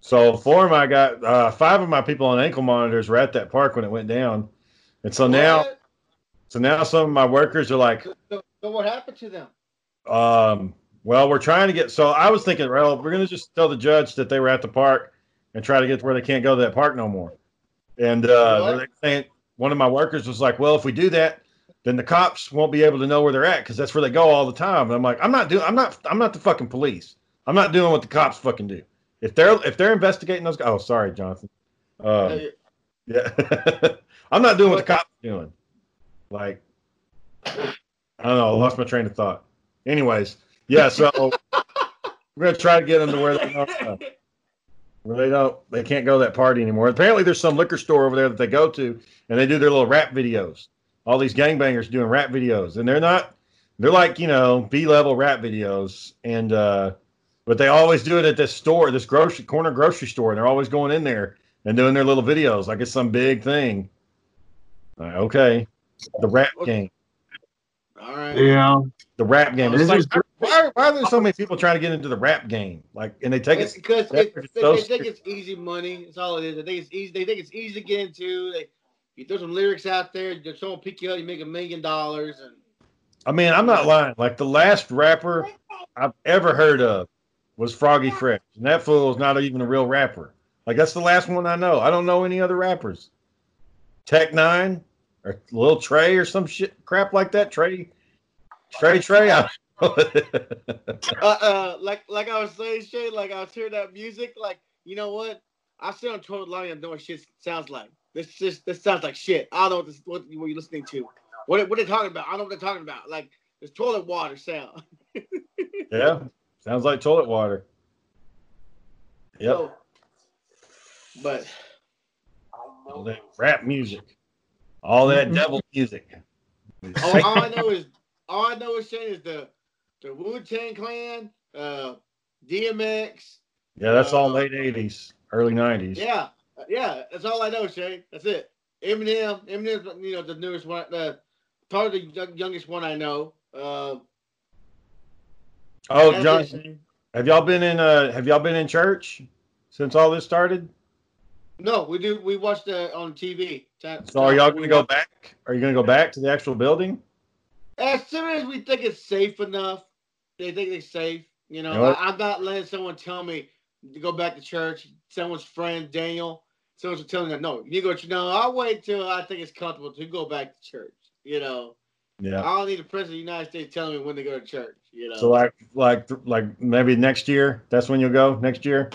So four of my got uh, five of my people on ankle monitors were at that park when it went down, and so now, so now some of my workers are like, So, so what happened to them? um, well, we're trying to get. So I was thinking, well, we're gonna just tell the judge that they were at the park and try to get to where they can't go to that park no more. And uh, they're saying one of my workers was like, well, if we do that, then the cops won't be able to know where they're at because that's where they go all the time. And I'm like, I'm not doing. I'm not. I'm not the fucking police. I'm not doing what the cops fucking do. If they're if they're investigating those. Oh, sorry, Jonathan. Um, yeah, I'm not doing what the cops are doing. Like, I don't know. I lost my train of thought. Anyways, yeah. So we're gonna try to get them to where they don't, uh, where they don't, they can't go to that party anymore. Apparently, there's some liquor store over there that they go to, and they do their little rap videos. All these gangbangers doing rap videos, and they're not, they're like you know B level rap videos, and uh, but they always do it at this store, this grocery corner grocery store, and they're always going in there and doing their little videos like it's some big thing. Like, okay, the rap game, All right. Yeah. the rap game. It's like, why, why are there so many people trying to get into the rap game? Like, and they take It's it. because it, they, so they think it's easy money. That's all it is. They think it's easy. They think it's easy to get into. They, you throw some lyrics out there. Someone pick you up, you make a million dollars. And I mean, I'm not lying. Like the last rapper I've ever heard of was Froggy Fresh, and that fool is not even a real rapper. Like that's the last one I know. I don't know any other rappers. Tech Nine or Lil Trey or some shit crap like that. Trey, Trey, Trey. I uh, uh, like like I was saying, Shay, like I was hearing that music. Like you know what? I sit on total line and know what shit sounds like. This just this sounds like shit. I don't know what this what, what you're listening to. What what they talking about? I don't know what they're talking about. Like this toilet water sound. yeah, sounds like toilet water. Yep, So, but all that rap music, all that Mm-hmm. devil music. all, all I know is all I know is Shane is the the Wu Tang Clan, uh, DMX. Yeah, that's all Uh, late '80s, early '90s. Yeah, yeah. That's all I know, Shane. That's it. Eminem, Eminem's you know the newest one, the probably the youngest one I know. Uh, Oh, John, have y'all been in? Uh, have y'all been in church since all this started? No, we do. We watched uh, on TV. So are y'all going to go back? Are you going to go back to the actual building? As soon as we think it's safe enough, they think it's safe. You know, You know? I, I'm not letting someone tell me to go back to church. Someone's friend, Daniel, someone's telling me, no, you go, know, I'll wait till I think it's comfortable to go back to church. You know, Yeah. I don't need the president of the United States telling me when to go to church. You know, So like, like, like maybe next year. That's when you'll go next year.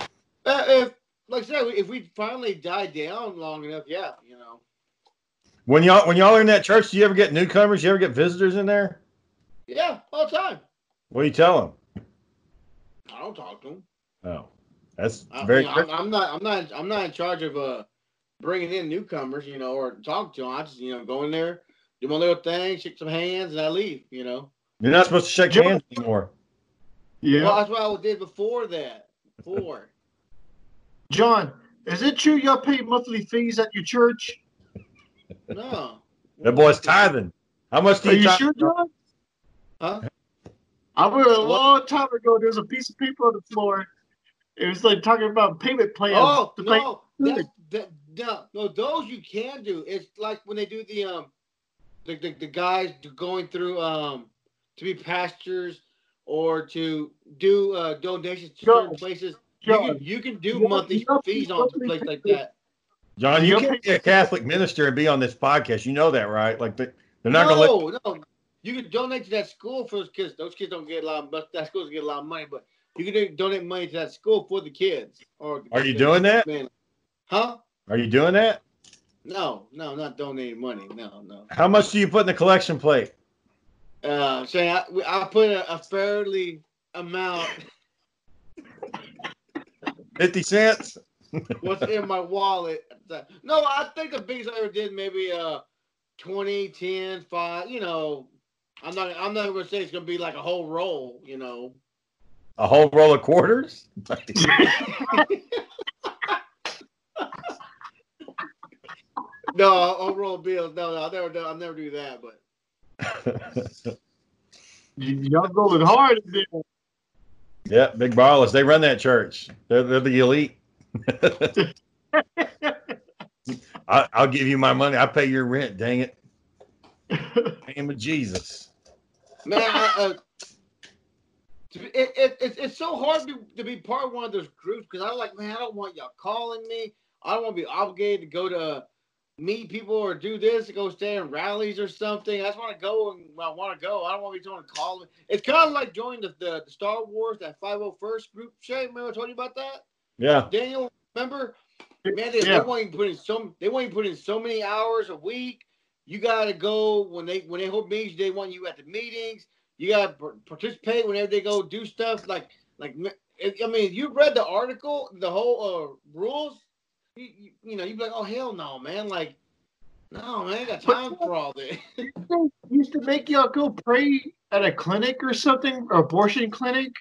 Uh, if, like I said, if we finally die down long enough, yeah, you know. When y'all, when y'all are in that church, do you ever get newcomers? Do You ever get visitors in there? Yeah, all the time. What do you tell them? I don't talk to them. Oh, that's I, very. you know, I'm, I'm not. I'm not. I'm not in charge of uh bringing in newcomers, you know, or talk to them. I just, you know, go in there, do my little thing, shake some hands, and I leave. You know. You're not supposed to shake Joe- hands anymore. Yeah. Well, that's what I did before that. Before. John, is it true y'all pay monthly fees at your church? no. That boy's tithing. How much do Are you, you sure, John? Huh? I remember a long time ago, there was a piece of paper on the floor. It was like talking about payment plans. Oh to no, that's that, no, no, those you can do. It's like when they do the um, the the, the guys going through um to be pastors or to do uh donations to Joe, certain places. Joe, you can you can do you- monthly you fees on know- a place like that. John, you You'll can't be a Catholic minister and be on this podcast. You know that, right? Like they, they're not going to let. no, no. You can donate to that school for those kids. Those kids don't get a lot of but that school doesn't get a lot of money, but you can donate money to that school for the kids. Or Are you doing that? Man. Huh? Are you doing that? No, no, not donating money. No, no. How much do you put in the collection plate? Uh, saying I, I put a, a fairly amount Fifty cents. what's in my wallet. No, I think the biggest I ever did maybe uh 20, 10, 5, you know. I'm not I'm not gonna say it's gonna be like a whole roll, you know. A whole roll of quarters. No, a whole roll of bills. No, no, I'll never do I'll never do that, but Y'all going hard in yeah, big ballers. They run that church. They're, they're the elite. I, I'll give you my money. I pay your rent. Dang it. Name of Jesus. man, I, uh, to be- it, it, it, it's so hard to, to be part of one of those groups because I'm like, man, I don't want y'all calling me. I don't want to be obligated to go to meet people or do this, to go stay in rallies or something. I just want to go and I want to go. I don't want to be someone to call me. It's kind of like joining the, the, the Star Wars, that 501st group. Shay, remember I told you about that? Yeah. Daniel, remember? Man, they, Yeah. they want you to put in so they want you put in so many hours a week. You gotta go when they when they hold meetings. They want you at the meetings. You gotta par- participate whenever they go do stuff. Like like if- I mean, you read the article, the whole uh, rules. You, you, you know, you'd be like, oh hell no, man! Like, no, man, I got time for all this. used to make y'all go pray at a clinic or something, abortion clinic.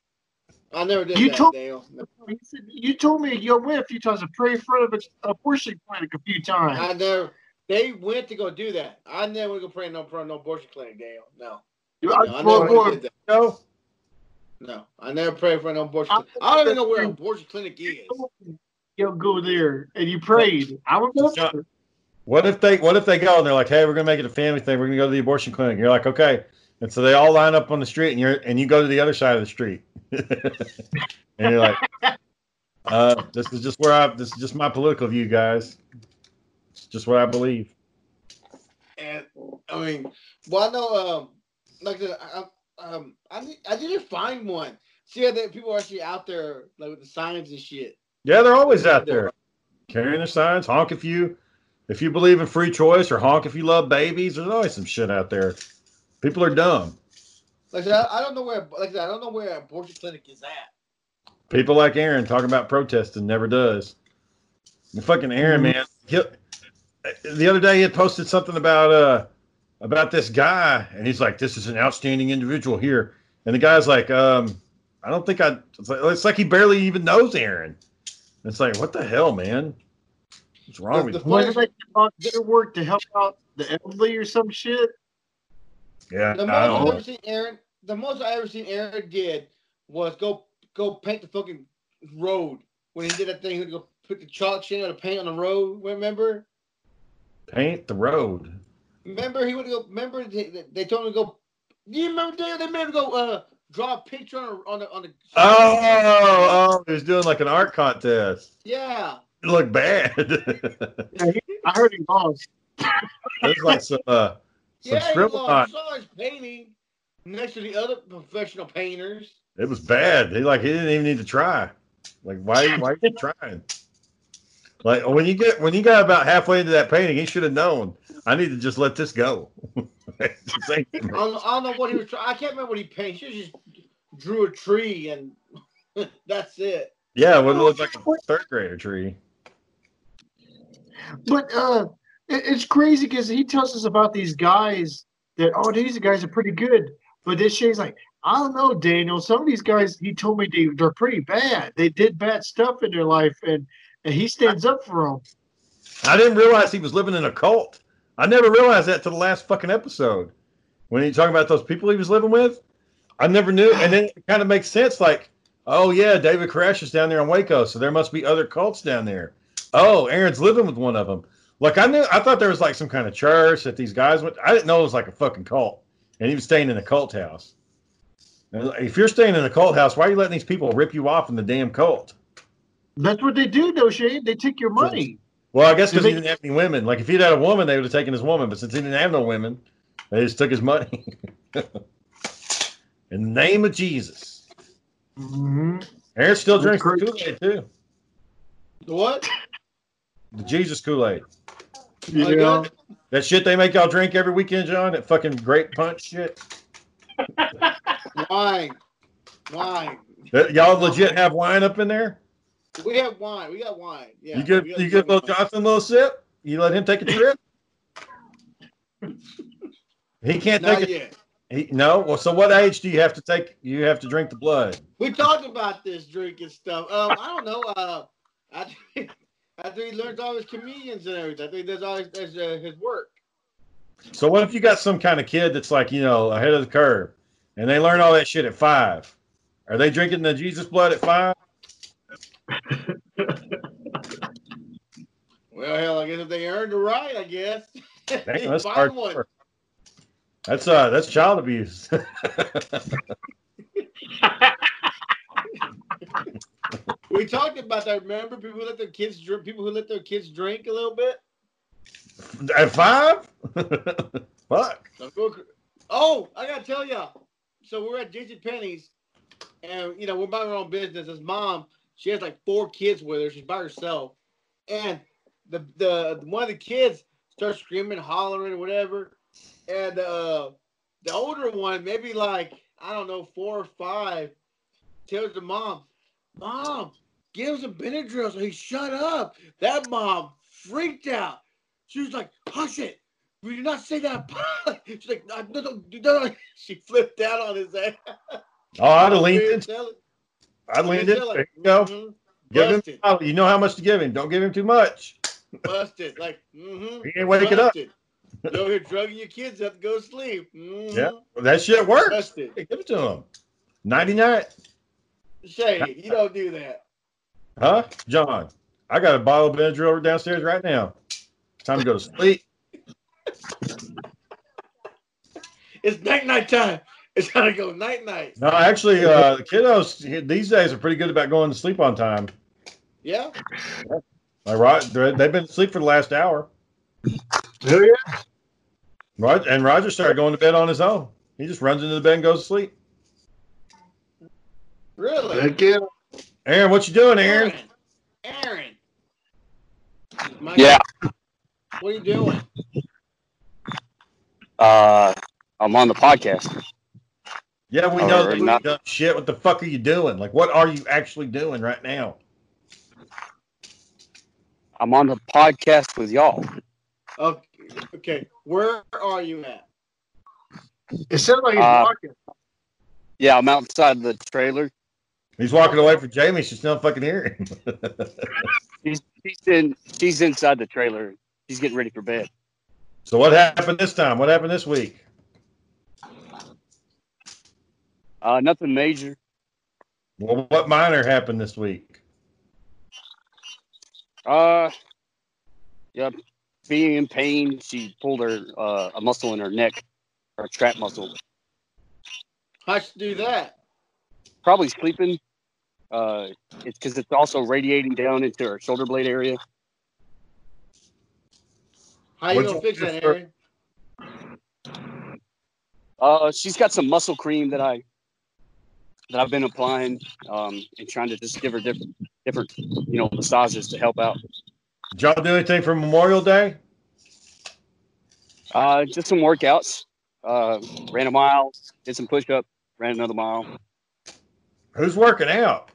I never did You that, told- Dale. You, said, you told me you went a few times to pray in front of an abortion clinic a few times. I never. They went to go do that. I never went to go pray in no front of no abortion clinic, Dale. No, I, no I well, never well, did that. No. No, I never prayed for an abortion. I- I don't even know where an abortion clinic is. you'll go there and you prayed. I remember. What if they what if they go and they're like, hey, we're gonna make it a family thing. We're gonna go to the abortion clinic. And you're like, okay. And so they all line up on the street and you're and you go to the other side of the street. and you're like, uh, this is just where I this is just my political view, guys. It's just what I believe. And I mean, well, I know, um, like the, I, um, I need, I need to find one. See how that people are actually out there, like with the signs and shit. Yeah, they're always out there carrying their signs. Honk if you if you believe in free choice, or honk if you love babies. There's always some shit out there. People are dumb. Like I said, I, I don't know where, like I said, I don't know where abortion clinic is at. People like Aaron talking about protesting never does. The fucking Aaron, man. He, the other day he had posted something about uh about this guy, and he's like, "This is an outstanding individual here," and the guy's like, um, "I don't think I." It's like, it's like he barely even knows Aaron. It's like, what the hell, man? What's wrong The- with the you? Wasn't like volunteer work to help out the elderly or some shit? Yeah, The most I've don't ever know. seen Aaron, the most I ever seen Aaron did was go go paint the fucking road when he did that thing. He would go put the chalk shit on the paint on the road. Remember? paint the road. Remember he would go. Remember they, they told him to go. Do you remember they, they made him go uh, draw a picture on a, on the on the. Oh, oh, he was doing like an art contest. Yeah. It looked bad. I heard he lost. it was like some uh, some Yeah, he lost. knot. Saw his painting next to the other professional painters. It was bad. He like he didn't even need to try. Like why why are you trying? Like when you get when you got about halfway into that painting, he should have known. I need to just let this go. This ain't for I don't, I don't know what he was trying. I can't remember what he painted. He just drew a tree and that's it. yeah, it would look like a third grader tree. But uh, it, it's crazy because he tells us about these guys that oh these guys are pretty good, but this Shay's like I don't know Daniel. Some of these guys he told me they they're pretty bad. They did bad stuff in their life, and and he stands up for them. I didn't realize he was living in a cult. I never realized that till the last fucking episode. When he talking about those people he was living with, I never knew. And then it kind of makes sense. Like, oh yeah, David Koresh is down there in Waco, so there must be other cults down there. Oh, Aaron's living with one of them. Like I knew, I thought there was like some kind of church that these guys went. I didn't know it was like a fucking cult, and he was staying in a cult house. If you're staying in a cult house, why are you letting these people rip you off in the damn cult? That's what they do, though, Shane. They take your money. Well, I guess because he didn't have any women. Like if he'd had a woman, they would have taken his woman. But since he didn't have no women, they just took his money. In the name of Jesus, hmm Aaron still That's drinks the. Kool Aid too. The what? The Jesus Kool Aid. You Oh, know, good? That shit they make y'all drink every weekend, John. That fucking grape punch shit. Wine. Wine. Y'all legit have wine up in there. We have wine. We got wine. Yeah. you give you give little. Johnson a little sip. You let him take a trip. he can't Not take it. yet. He, no. Well, so what age do you have to take? You have to drink the blood. We talked about this drinking stuff. Um, I don't know. Uh, I after he learns all his comedians and everything, I think that's all his, that's, uh, his work. So what if you got some kind of kid that's like you know ahead of the curve, and they learn all that shit at five? Are they drinking the Jesus blood at five? Well, hell, I guess if they earned the right, I guess. Damn, that's hard. one. That's uh that's child abuse. We talked about that. Remember, people who let their kids drink. People who let their kids drink a little bit. at five? Fuck. So go cr- Oh, I gotta tell y'all. So we're at JC Penney's, and you know we're by our own business. His mom, she has like four kids with her. She's by herself, and the the one of the kids starts screaming, hollering, whatever, and uh the older one, maybe like I don't know, four or five, tells the mom, "Mom, give him Benadryl so he shut up." That mom freaked out. She was like, "Hush it." We do not say that. She's like, no, no, no, no. She flipped out on his ass. Oh, I'd have leaned Weird in. tell- I'd leaned in. There you go. mhm, Give him. You know how much to give him. Don't give him too much. Busted. Like, mm-hmm. He ain't waking up. You over here drugging your kids up to go sleep. Mhm. Yeah, that shit works. Busted. Hey, give it to him. Ninety nine. Shady, you don't do that. Huh, John? I got a bottle of Benadryl downstairs right now. Time to go to sleep. It's night night time. It's time to go night night. No, actually, uh, the kiddos these days are pretty good about going to sleep on time. Yeah. Like, right, they're- they've been asleep for the last hour. hell yeah. Right, and Roger started going to bed on his own. He just runs into the bed and goes to sleep. Really? Heck yeah. Aaron, what you doing, Aaron? Aaron. Aaron. My Yeah. God, What are you doing? Uh, I'm on the podcast. Yeah, we Oh, know that you not. dumb shit. What the fuck are you doing? Like, what are you actually doing right now? I'm on the podcast with y'all. Okay. okay. Where are you at? It sounds like he's Uh, walking. Yeah, I'm outside the trailer. He's walking away from Jamie. She's still fucking hearing. She's she's in she's inside the trailer. She's getting ready for bed. so what happened this time? What happened this week? Uh, nothing major. Well, what minor happened this week? Uh, yeah, being in pain, she pulled her uh, a muscle in her neck, her trap muscle. How'd you do that? Probably sleeping. Uh, it's because it's also radiating down into her shoulder blade area. How you What'd gonna fix that, for- Aaron? Uh, she's got some muscle cream that I that I've been applying um, and trying to just give her different different you know massages to help out. Did y'all do anything for Memorial Day? Uh, just some workouts. Uh, ran a mile, did some push up, ran another mile, Who's working out?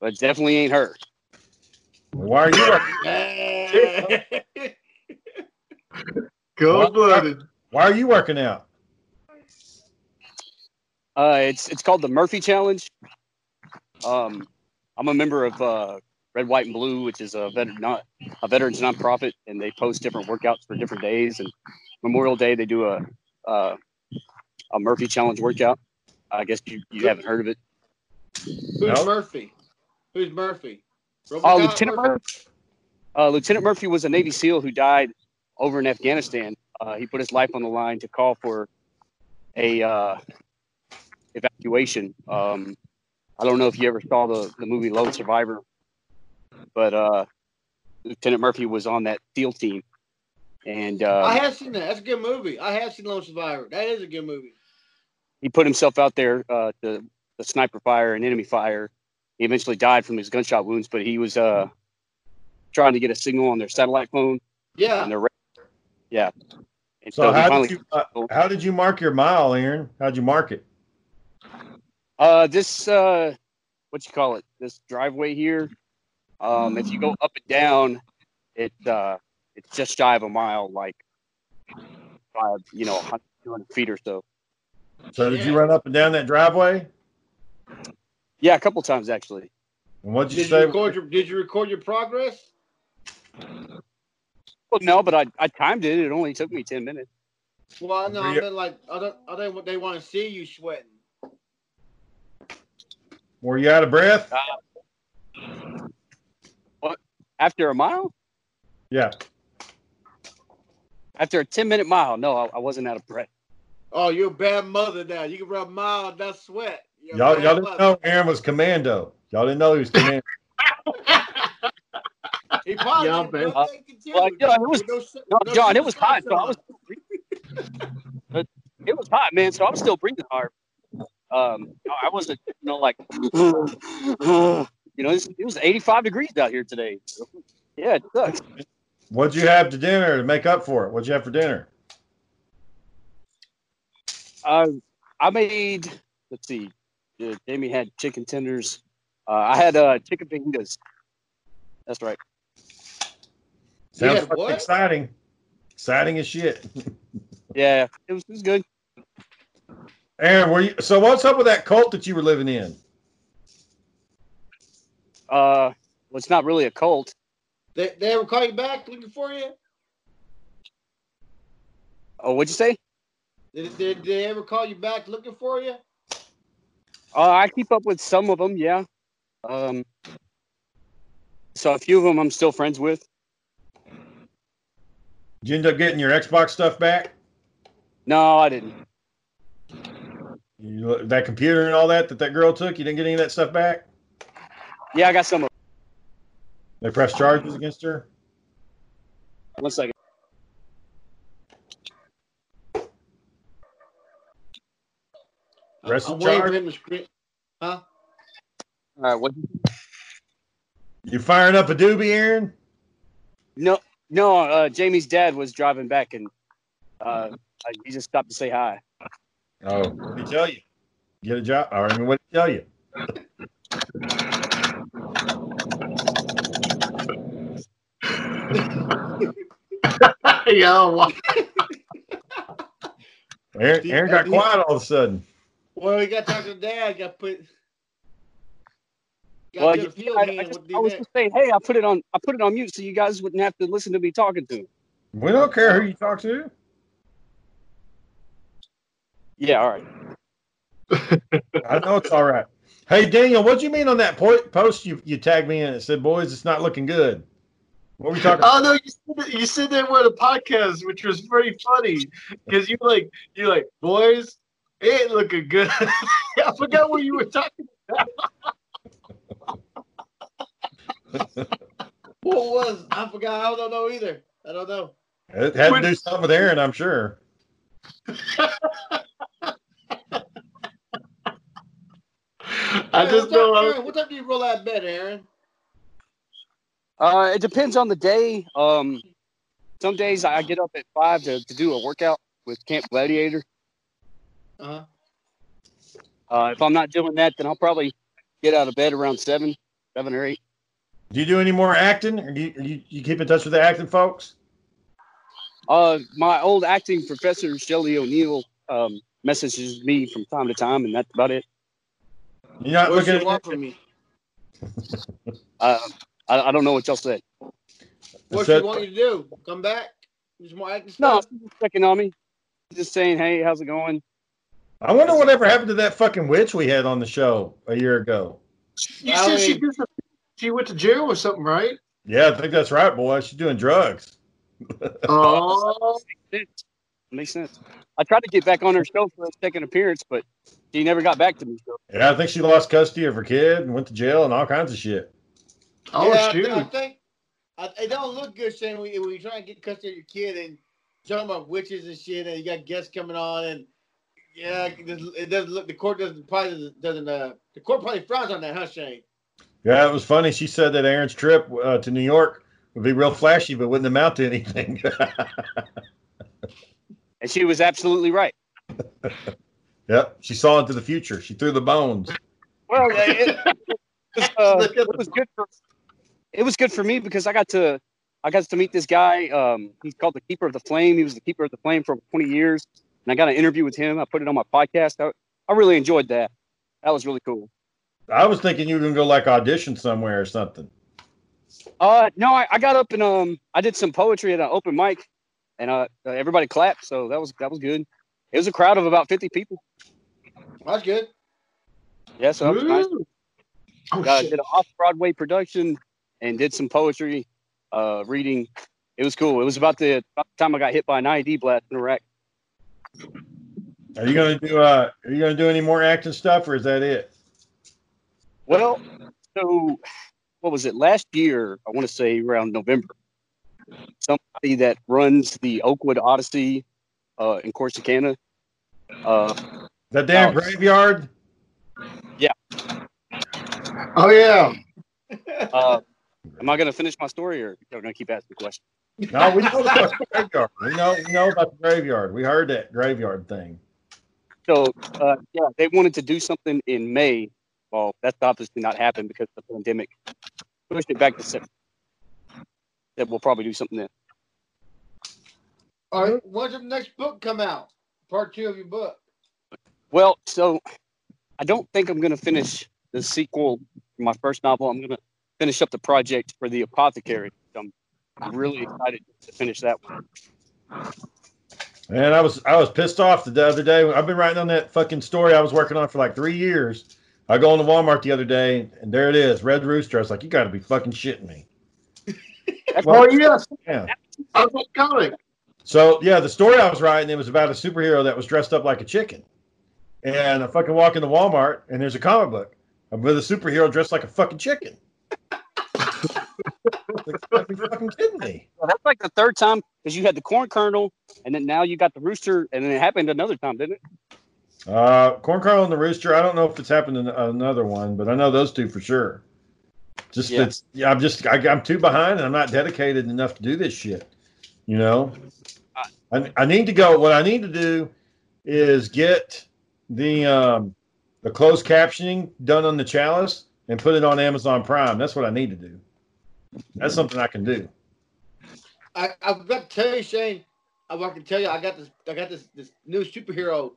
but definitely ain't her. Why are you working? Cold blooded. Why are you working out? Uh, it's it's called the Murphy Challenge. Um, I'm a member of uh, Red, White, and Blue, which is a veteran not a veterans nonprofit, and they post different workouts for different days. And Memorial Day, they do a uh, a Murphy Challenge workout. I guess you, you haven't heard of it. Who's No. Murphy? Who's Murphy? Oh, RoboCop Lieutenant Murphy. Uh, Lieutenant Murphy was a Navy SEAL who died over in Afghanistan. Uh, he put his life on the line to call for a uh, evacuation. Um, I don't know if you ever saw the, the movie Lone Survivor, but uh, Lieutenant Murphy was on that SEAL team, and uh, I have seen that. That's a good movie. I have seen Lone Survivor. That is a good movie. he put himself out there uh, to the sniper fire and enemy fire. He eventually died from his gunshot wounds, but he was uh, trying to get a signal on their satellite phone Yeah. and their yeah. And So, we how finally- did you uh, how did you mark your mile, Aaron? How'd you mark it? Uh, this uh, what you call it? This driveway here. Um, if you go up and down, it uh, it's just shy of a mile, like five, you know, 100, 200 feet or so. So did you run up and down that driveway? Yeah, a couple times actually. And what'd you Did you say? record your Did you record your progress? Well, no, but I I timed it. It only took me ten minutes. Well, no, Were I you- mean like, are they, are they they want to see you sweating? Were you out of breath? Uh, what After a mile, Yeah. after a ten minute mile, no, I, I wasn't out of breath. Oh, you're a bad mother now. You can rub mild, not sweat. You're a Y'all, bad y'all didn't mother. know Aaron was commando. Y'all didn't know he was commando. He probably Yeah, did, man. but they continued. Well, yeah, it was- no No, no John, it was hot, so I was. it was hot, man. So I was still breathing hard. Um, I wasn't, you know, like, you know, it's, it was 85 degrees out here today. Yeah, it sucks. What'd you have to dinner to make up for it? What'd you have for dinner? Uh, I made. Let's see. Uh, Jamie had chicken tenders. Uh, I had uh, chicken fajitas. That's right. You Sounds had fucking what? exciting. Exciting as shit. Yeah, it was, it was good. Aaron, were you so what's up with that cult that you were living in? Uh, well, it's not really a cult. They, they ever call you back looking for you? Oh, what'd you say? Did, did they ever call you back looking for you? Uh, I keep up with some of them, yeah. Um, so a few of them I'm still friends with. Did you end up getting your Xbox stuff back? No, I didn't. You, that computer and all that that that girl took, you didn't get any of that stuff back? Yeah, I got some. of They pressed charges against her? One second. Rest I'm of waiting charge? for him to scream. Huh? All right. What? You firing up a doobie, Aaron? No, no. Uh, Jamie's dad was driving back, and uh, I- he just stopped to say hi. Oh, what did he tell you? Get a job. Or, I mean, what did he tell you? yeah, well, Aaron, Aaron got quiet all of a sudden. Well, you got to talk to dad. Got put. Got Well, to you- the field I, hand I just, I was just saying, hey, I put it on. I put it on mute so you guys wouldn't have to listen to me talking to him. We don't care who you talk to. Yeah. All right. I know it's all right. Hey, Daniel, what do you mean on that po- post you, you tagged me in? It said, boys, it's not looking good. What were we talking oh no, you said that, you said that with a podcast, which was very funny because you like you like boys, it ain't looking good. I forgot what you were talking. About. what was? I forgot. I don't know either. I don't know. It had to do something with Aaron, I'm sure. I Hey, just what know. time, I Aaron, what time do you roll out of bed, Aaron? Uh, it depends on the day. Um, some days I get up at five to, to do a workout with Camp Gladiator. Uh-huh. Uh, if I'm not doing that, then I'll probably get out of bed around seven, seven or eight. Do you do any more acting? Or do you, you, you keep in touch with the acting folks? Uh, my old acting professor Shelley O'Neill um, messages me from time to time, and that's about it. You're not What looking you at want from me? Uh, I, I don't know what y'all said. What said- you want you to do? Come back? Just more acting No, checking on me, just saying, hey, how's it going? I wonder whatever happened to that fucking witch we had on the show a year ago. You I said she mean- did some- she went to jail or something, right? Yeah, I think that's right, boy. She's doing drugs. Oh, Sense. Makes sense. I tried to get back on her show for a second appearance, but she never got back to me. Yeah, I think she lost custody of her kid and went to jail and all kinds of shit. oh yeah, shoot! thi- I think I, it don't look good, Shane, when, you- when you try and get custody of your kid and talking about witches and shit, and you got guests coming on, and yeah, it doesn't, look. The court doesn't probably doesn't, doesn't uh, the court probably frowns on that, huh, Shane? Yeah, it was funny. She said that Aaron's trip uh, to New York Would be real flashy, but wouldn't amount to anything. And she was absolutely right. yep, she saw into the future. She threw the bones. Well, it, it, was, uh, it was good for it was good for me because I got to I got to meet this guy. Um, he's called the Keeper of the Flame. He was the Keeper of the Flame for 20 years, and I got an interview with him. I put it on my podcast. I, I really enjoyed that. That was really cool. I was thinking you were gonna go like audition somewhere or something. Uh, no, I, I got up and um, I did some poetry at an open mic, and uh, everybody clapped, so that was that was good. It was a crowd of about 50 people. That's good. Yeah, so that was nice. Oh, uh, did an off Broadway production and did some poetry uh, reading. It was cool. It was about the, about the time I got hit by an IED blast in Iraq. Are you gonna do uh are you gonna do any more acting stuff or is that it? Well, so what was it last year? I want to say around November. Somebody that runs the Oakwood Odyssey uh, in Corsicana. Uh, That damn Oh. graveyard? Yeah. Oh yeah. uh, am I going to finish my story, or you're going to keep asking questions? No, we know about the graveyard. We know we know about the graveyard. We heard that graveyard thing. So uh, yeah, they wanted to do something in May. Well, that's obviously not happened because of the pandemic. Pushed it back to September. That we'll probably do something then. All right, when's the next book come out? Part two of your book. Well, so I don't think I'm going to finish the sequel for my first novel. I'm going to finish up the project for the Apothecary. I'm really excited to finish that one. Man, I was I was pissed off the other day. I've been writing on that fucking story I was working on for like three years. I go into Walmart the other day and there it is, Red Rooster. I was like, you got to be fucking shitting me. Oh yes. Yeah. I was comic. So yeah, the story I was writing it was about a superhero that was dressed up like a chicken, and I fucking walk into Walmart and there's a comic book with a superhero dressed like a fucking chicken. like, you fucking kidding me? Well, that's like the third time because you had the corn kernel, and then now you got the rooster, and then it happened another time, didn't it? Uh, Corn Kernel and the Rooster. I don't know if it's happened in another one, but I know those two for sure. Just Yeah. it's yeah. I'm just I, I'm too behind, and I'm not dedicated enough to do this shit. You know, I, I need to go. What I need to do is get the um the closed captioning done on the chalice and put it on Amazon Prime. That's what I need to do. That's something I can do. I, I've got to tell you, Shane. I, I can tell you, I got this. I got this this new superhero.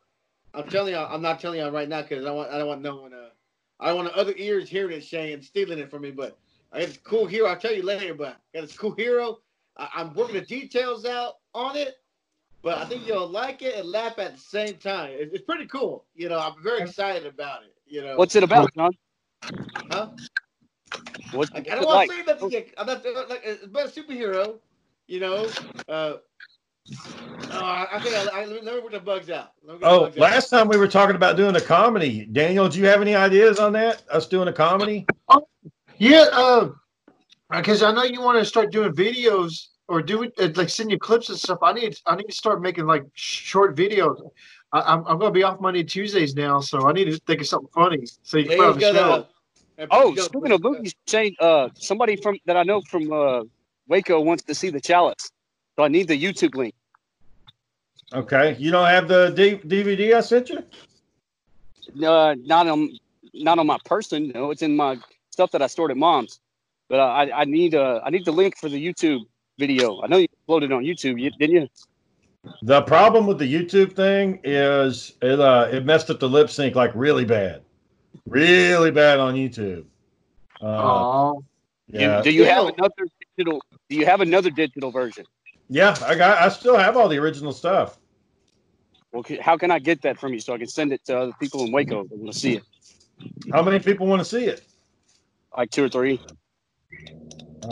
I'm telling you, I'm not telling you right now because I want I don't want no one. Uh, I don't want other ears hearing it, Shane, stealing it from me. But I got this cool hero. I'll tell you later. But I got this cool hero. I, I'm working the details out on it. But I think you'll like it and laugh at the same time. It, it's pretty cool. You know, I'm very excited about it. You know, What's it about, John? Huh? What's, I, I don't it want like? to say nothing yet. I'm not like it's about a superhero, you know. Uh, uh, I think I, I, let, me, work the bugs out. Let me get the Oh, bugs out. last time we were talking about doing a comedy. Daniel, do you have any ideas on that? Us doing a comedy? Oh, Yeah, because I know you want to start doing videos or do it uh, like send you clips and stuff. I need I need to start making like short videos. I, I'm I'm gonna be off Monday Tuesdays now, so I need to think of something funny. So you Yeah, can put on got, show. Oh, he's got- speaking of movies, Shane, uh, somebody from that I know from uh, Waco wants to see the Chalice, so I need the YouTube link. Okay. You don't have the D- DVD I sent you? Uh, not on not on my person. No, it's in my stuff that I stored at mom's. But uh, I I need uh I need the link for the YouTube video. I know you uploaded on YouTube, you- didn't you? The problem with the YouTube thing is it uh it messed up the lip sync like really bad. Really bad on YouTube. Uh, Oh, You- yeah. do you have another digital? Do you have another digital version? Yeah, I got I still have all the original stuff. Well, how can I get that from you so I can send it to other people in Waco that want to see it? How many people want to see it? Like two or three.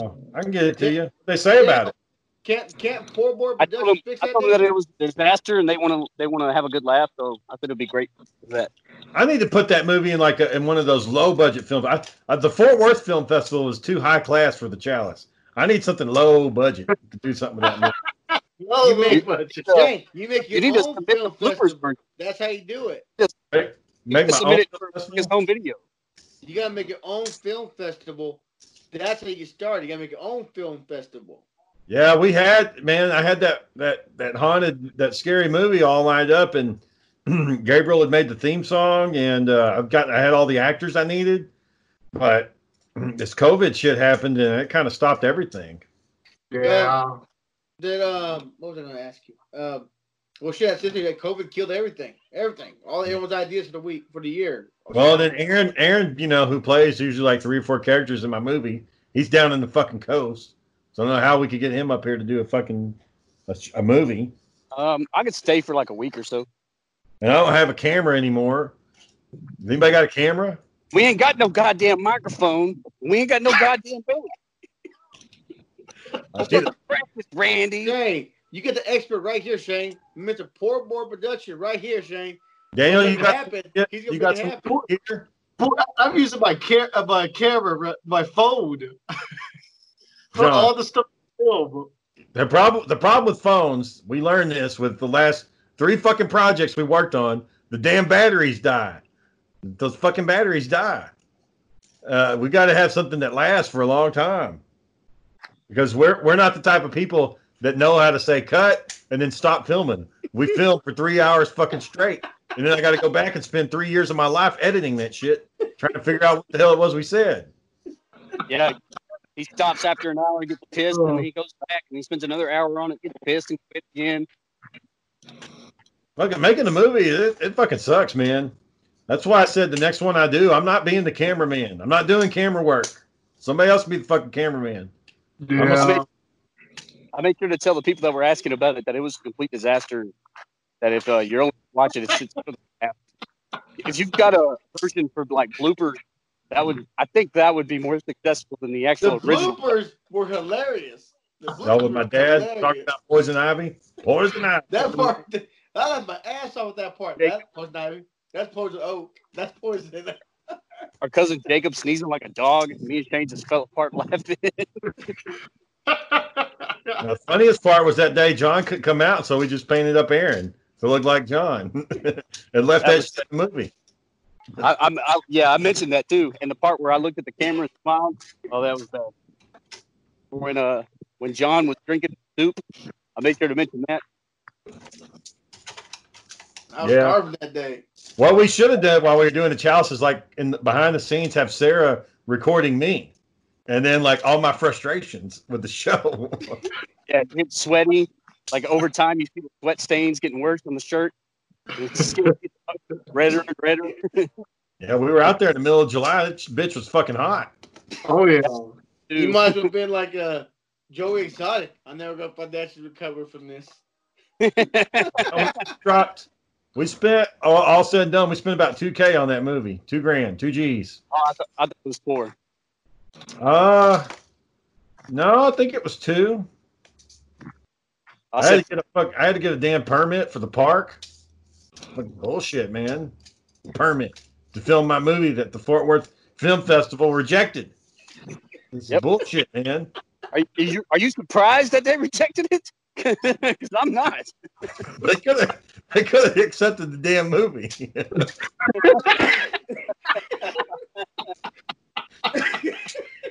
Oh, I can get it to you. What they say about it. Can't can't poor boy I told them, fix I that? told them that it was a disaster and they want to they want to have a good laugh. So I thought it'd be great for that. I need to put that movie in like a, in one of those low budget films. I, uh, the Fort Worth Film Festival is too high class for the Chalice. I need something low budget to do something with that movie. no, You make- budget. Shane, you make your need to own submit the film bloopers festival. version. That's how you do it. Make my Submit own it for his festival. home video. You gotta make your own film festival that's how you get started. You gotta make your own film festival. Yeah, we had man. I had that that that haunted that scary movie all lined up, and Gabriel had made the theme song, and uh, I've got I had all the actors I needed, but this COVID shit happened, and it kind of stopped everything. Yeah. Did um what was I gonna ask you? Um well shit, I said that COVID killed everything. Everything. All everyone's ideas for the week for the year. Well, then Aaron, Aaron, you know, who plays usually like three or four characters in my movie, he's down in the fucking coast. So I don't know how we could get him up here to do a fucking a, a movie. Um, I could stay for like a week or so. And I don't have a camera anymore. Anybody got a camera? We ain't got no goddamn microphone. We ain't got no goddamn band. I see the- Practice, Randy. Shane, you get the expert right here, Shane. Mr. Portmore Production right here, Shane. Daniel, you got happen. yeah, He's gonna you make got some happen. here? Boy, I'm using my cam- uh, my camera, my phone for John. all the stuff. The problem the problem with phones, we learned this with the last three fucking projects we worked on. The damn batteries die. Those fucking batteries die. Uh, we got to have something that lasts for a long time because we're we're not the type of people that know how to say cut and then stop filming. We filmed for three hours fucking straight, and then I got to go back and spend three years of my life editing that shit, trying to figure out what the hell it was we said. Yeah. He stops after an hour and gets pissed, and then he goes back and he spends another hour on it, gets pissed and quit again. Fucking making a movie, it, it fucking sucks, man. That's why I said the next one I do, I'm not being the cameraman. I'm not doing camera work. Somebody else be the fucking cameraman. Yeah. I make sure to tell the people that were asking about it that it was a complete disaster. That if uh, you're only watching it, it's if you've got a version for like bloopers, that would I think that would be more successful than the The actual original. bloopers were hilarious. The That was my dad hilarious. talking about poison ivy. Poison ivy. that part. I laughed my ass off with that part. That's poison ivy. That's poison oak. That's poison. Our cousin Jacob sneezing like a dog. Me and Shane just fell apart laughing. The funniest part was that day John couldn't come out, so we just painted up Aaron to look like John and left That that, was- shit in the movie. I, I'm, I, yeah, I mentioned that too. And the part where I looked at the camera and smiled, oh, that was bad. When uh, when John was drinking soup, I made sure to mention that. I was Yeah. starving that day. What we should have done while we were doing the chalice is like in the, behind the scenes have Sarah recording me, and then like all my frustrations with the show. Yeah, it gets sweaty. Like over time, you see the sweat stains getting worse on the shirt. The skin gets redder and redder. yeah, we were out there in the middle of July. That bitch was fucking hot. oh yeah. You might as well have been like uh, Joey Exotic. I'm never gonna financially recover from this. Dropped. We spent all, all said and done. We spent about two k on that movie. Two grand, two G's. Oh, I, th- I thought it was four. Uh, no, I think it was two. I I had to get a fuck. I had to get a damn permit for the park. Fucking bullshit, man. Permit to film my movie that the Fort Worth Film Festival rejected. This is Yep. bullshit, man. are, you- are you are you surprised that they rejected it? Because I'm not. They could have. They could have accepted the damn movie.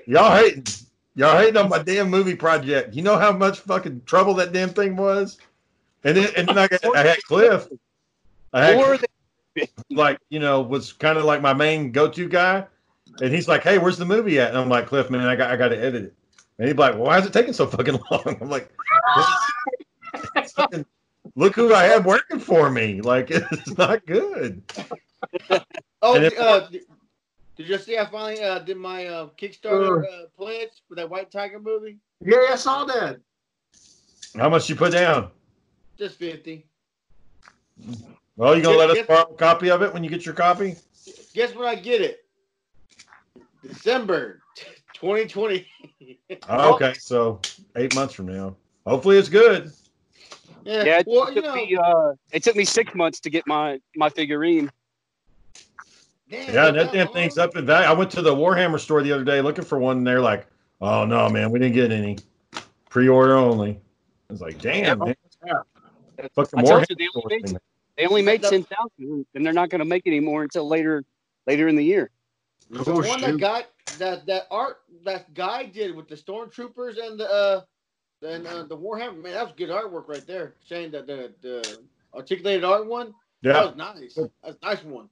Y'all hating. Y'all hating on my damn movie project. You know how much fucking trouble that damn thing was? And then, and then I, got, I had Cliff. I had Or they, like you know was kind of like my main go-to guy and he's like hey where's the movie at and i'm like cliff man i got i got to edit it and he's like well, why is it taking so fucking long i'm like fucking- look who i have working for me like it's not good Oh, if- uh, did did you see I finally uh, did my uh, Kickstarter uh, pledge for that White Tiger movie? Yeah, I saw that. how much you put down Just fifty. well you gonna let us borrow a copy of it when you get your copy Guess when I get it? December 2020. oh, okay so eight months from now hopefully it's good yeah. yeah, it, well, you know, me uh, it took me six months to get my my figurine. Damn, yeah that damn thing's up in value i went to the warhammer store the other day looking for one and they're like oh no man we didn't get any pre-order only i was like damn man Fucking I Warhammer told you they store only made, they only made ten thousand, and they're not going to make any more until later later in the year. The Oh, one that got that that art that guy did with the stormtroopers and the uh and uh, the Warhammer man, that was good artwork right there. Shane that the the articulated art one. yeah, That was nice. That's a nice one.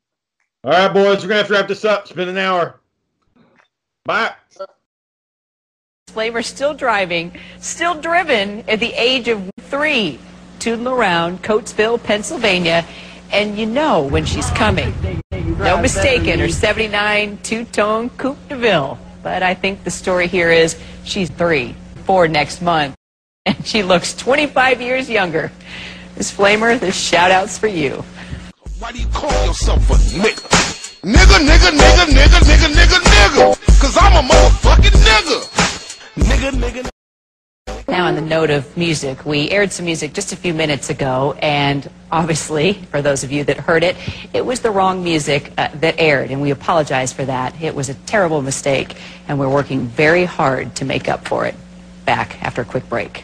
All right, boys, we're gonna have to wrap this up. It's been an hour. Bye. Flavor still driving, still driven at the age of three, tootling around Coatesville, Pennsylvania, and you know when she's coming. No mistaking, her 79 two-tone Coupe de Ville. But I think the story here is she's three, four next month, and she looks 25 years younger. Miss Flamer, this shout-out's for you. Why do you call yourself a nigga? Nigga, nigga, nigga, nigga, nigga, nigga, nigga. Cause I'm a motherfucking nigga. Nigga, nigga. Now, on the note of music, we aired some music just a few minutes ago, and obviously, for those of you that heard it, it was the wrong music uh, that aired, and we apologize for that. It was a terrible mistake, and we're working very hard to make up for it. Back after a quick break.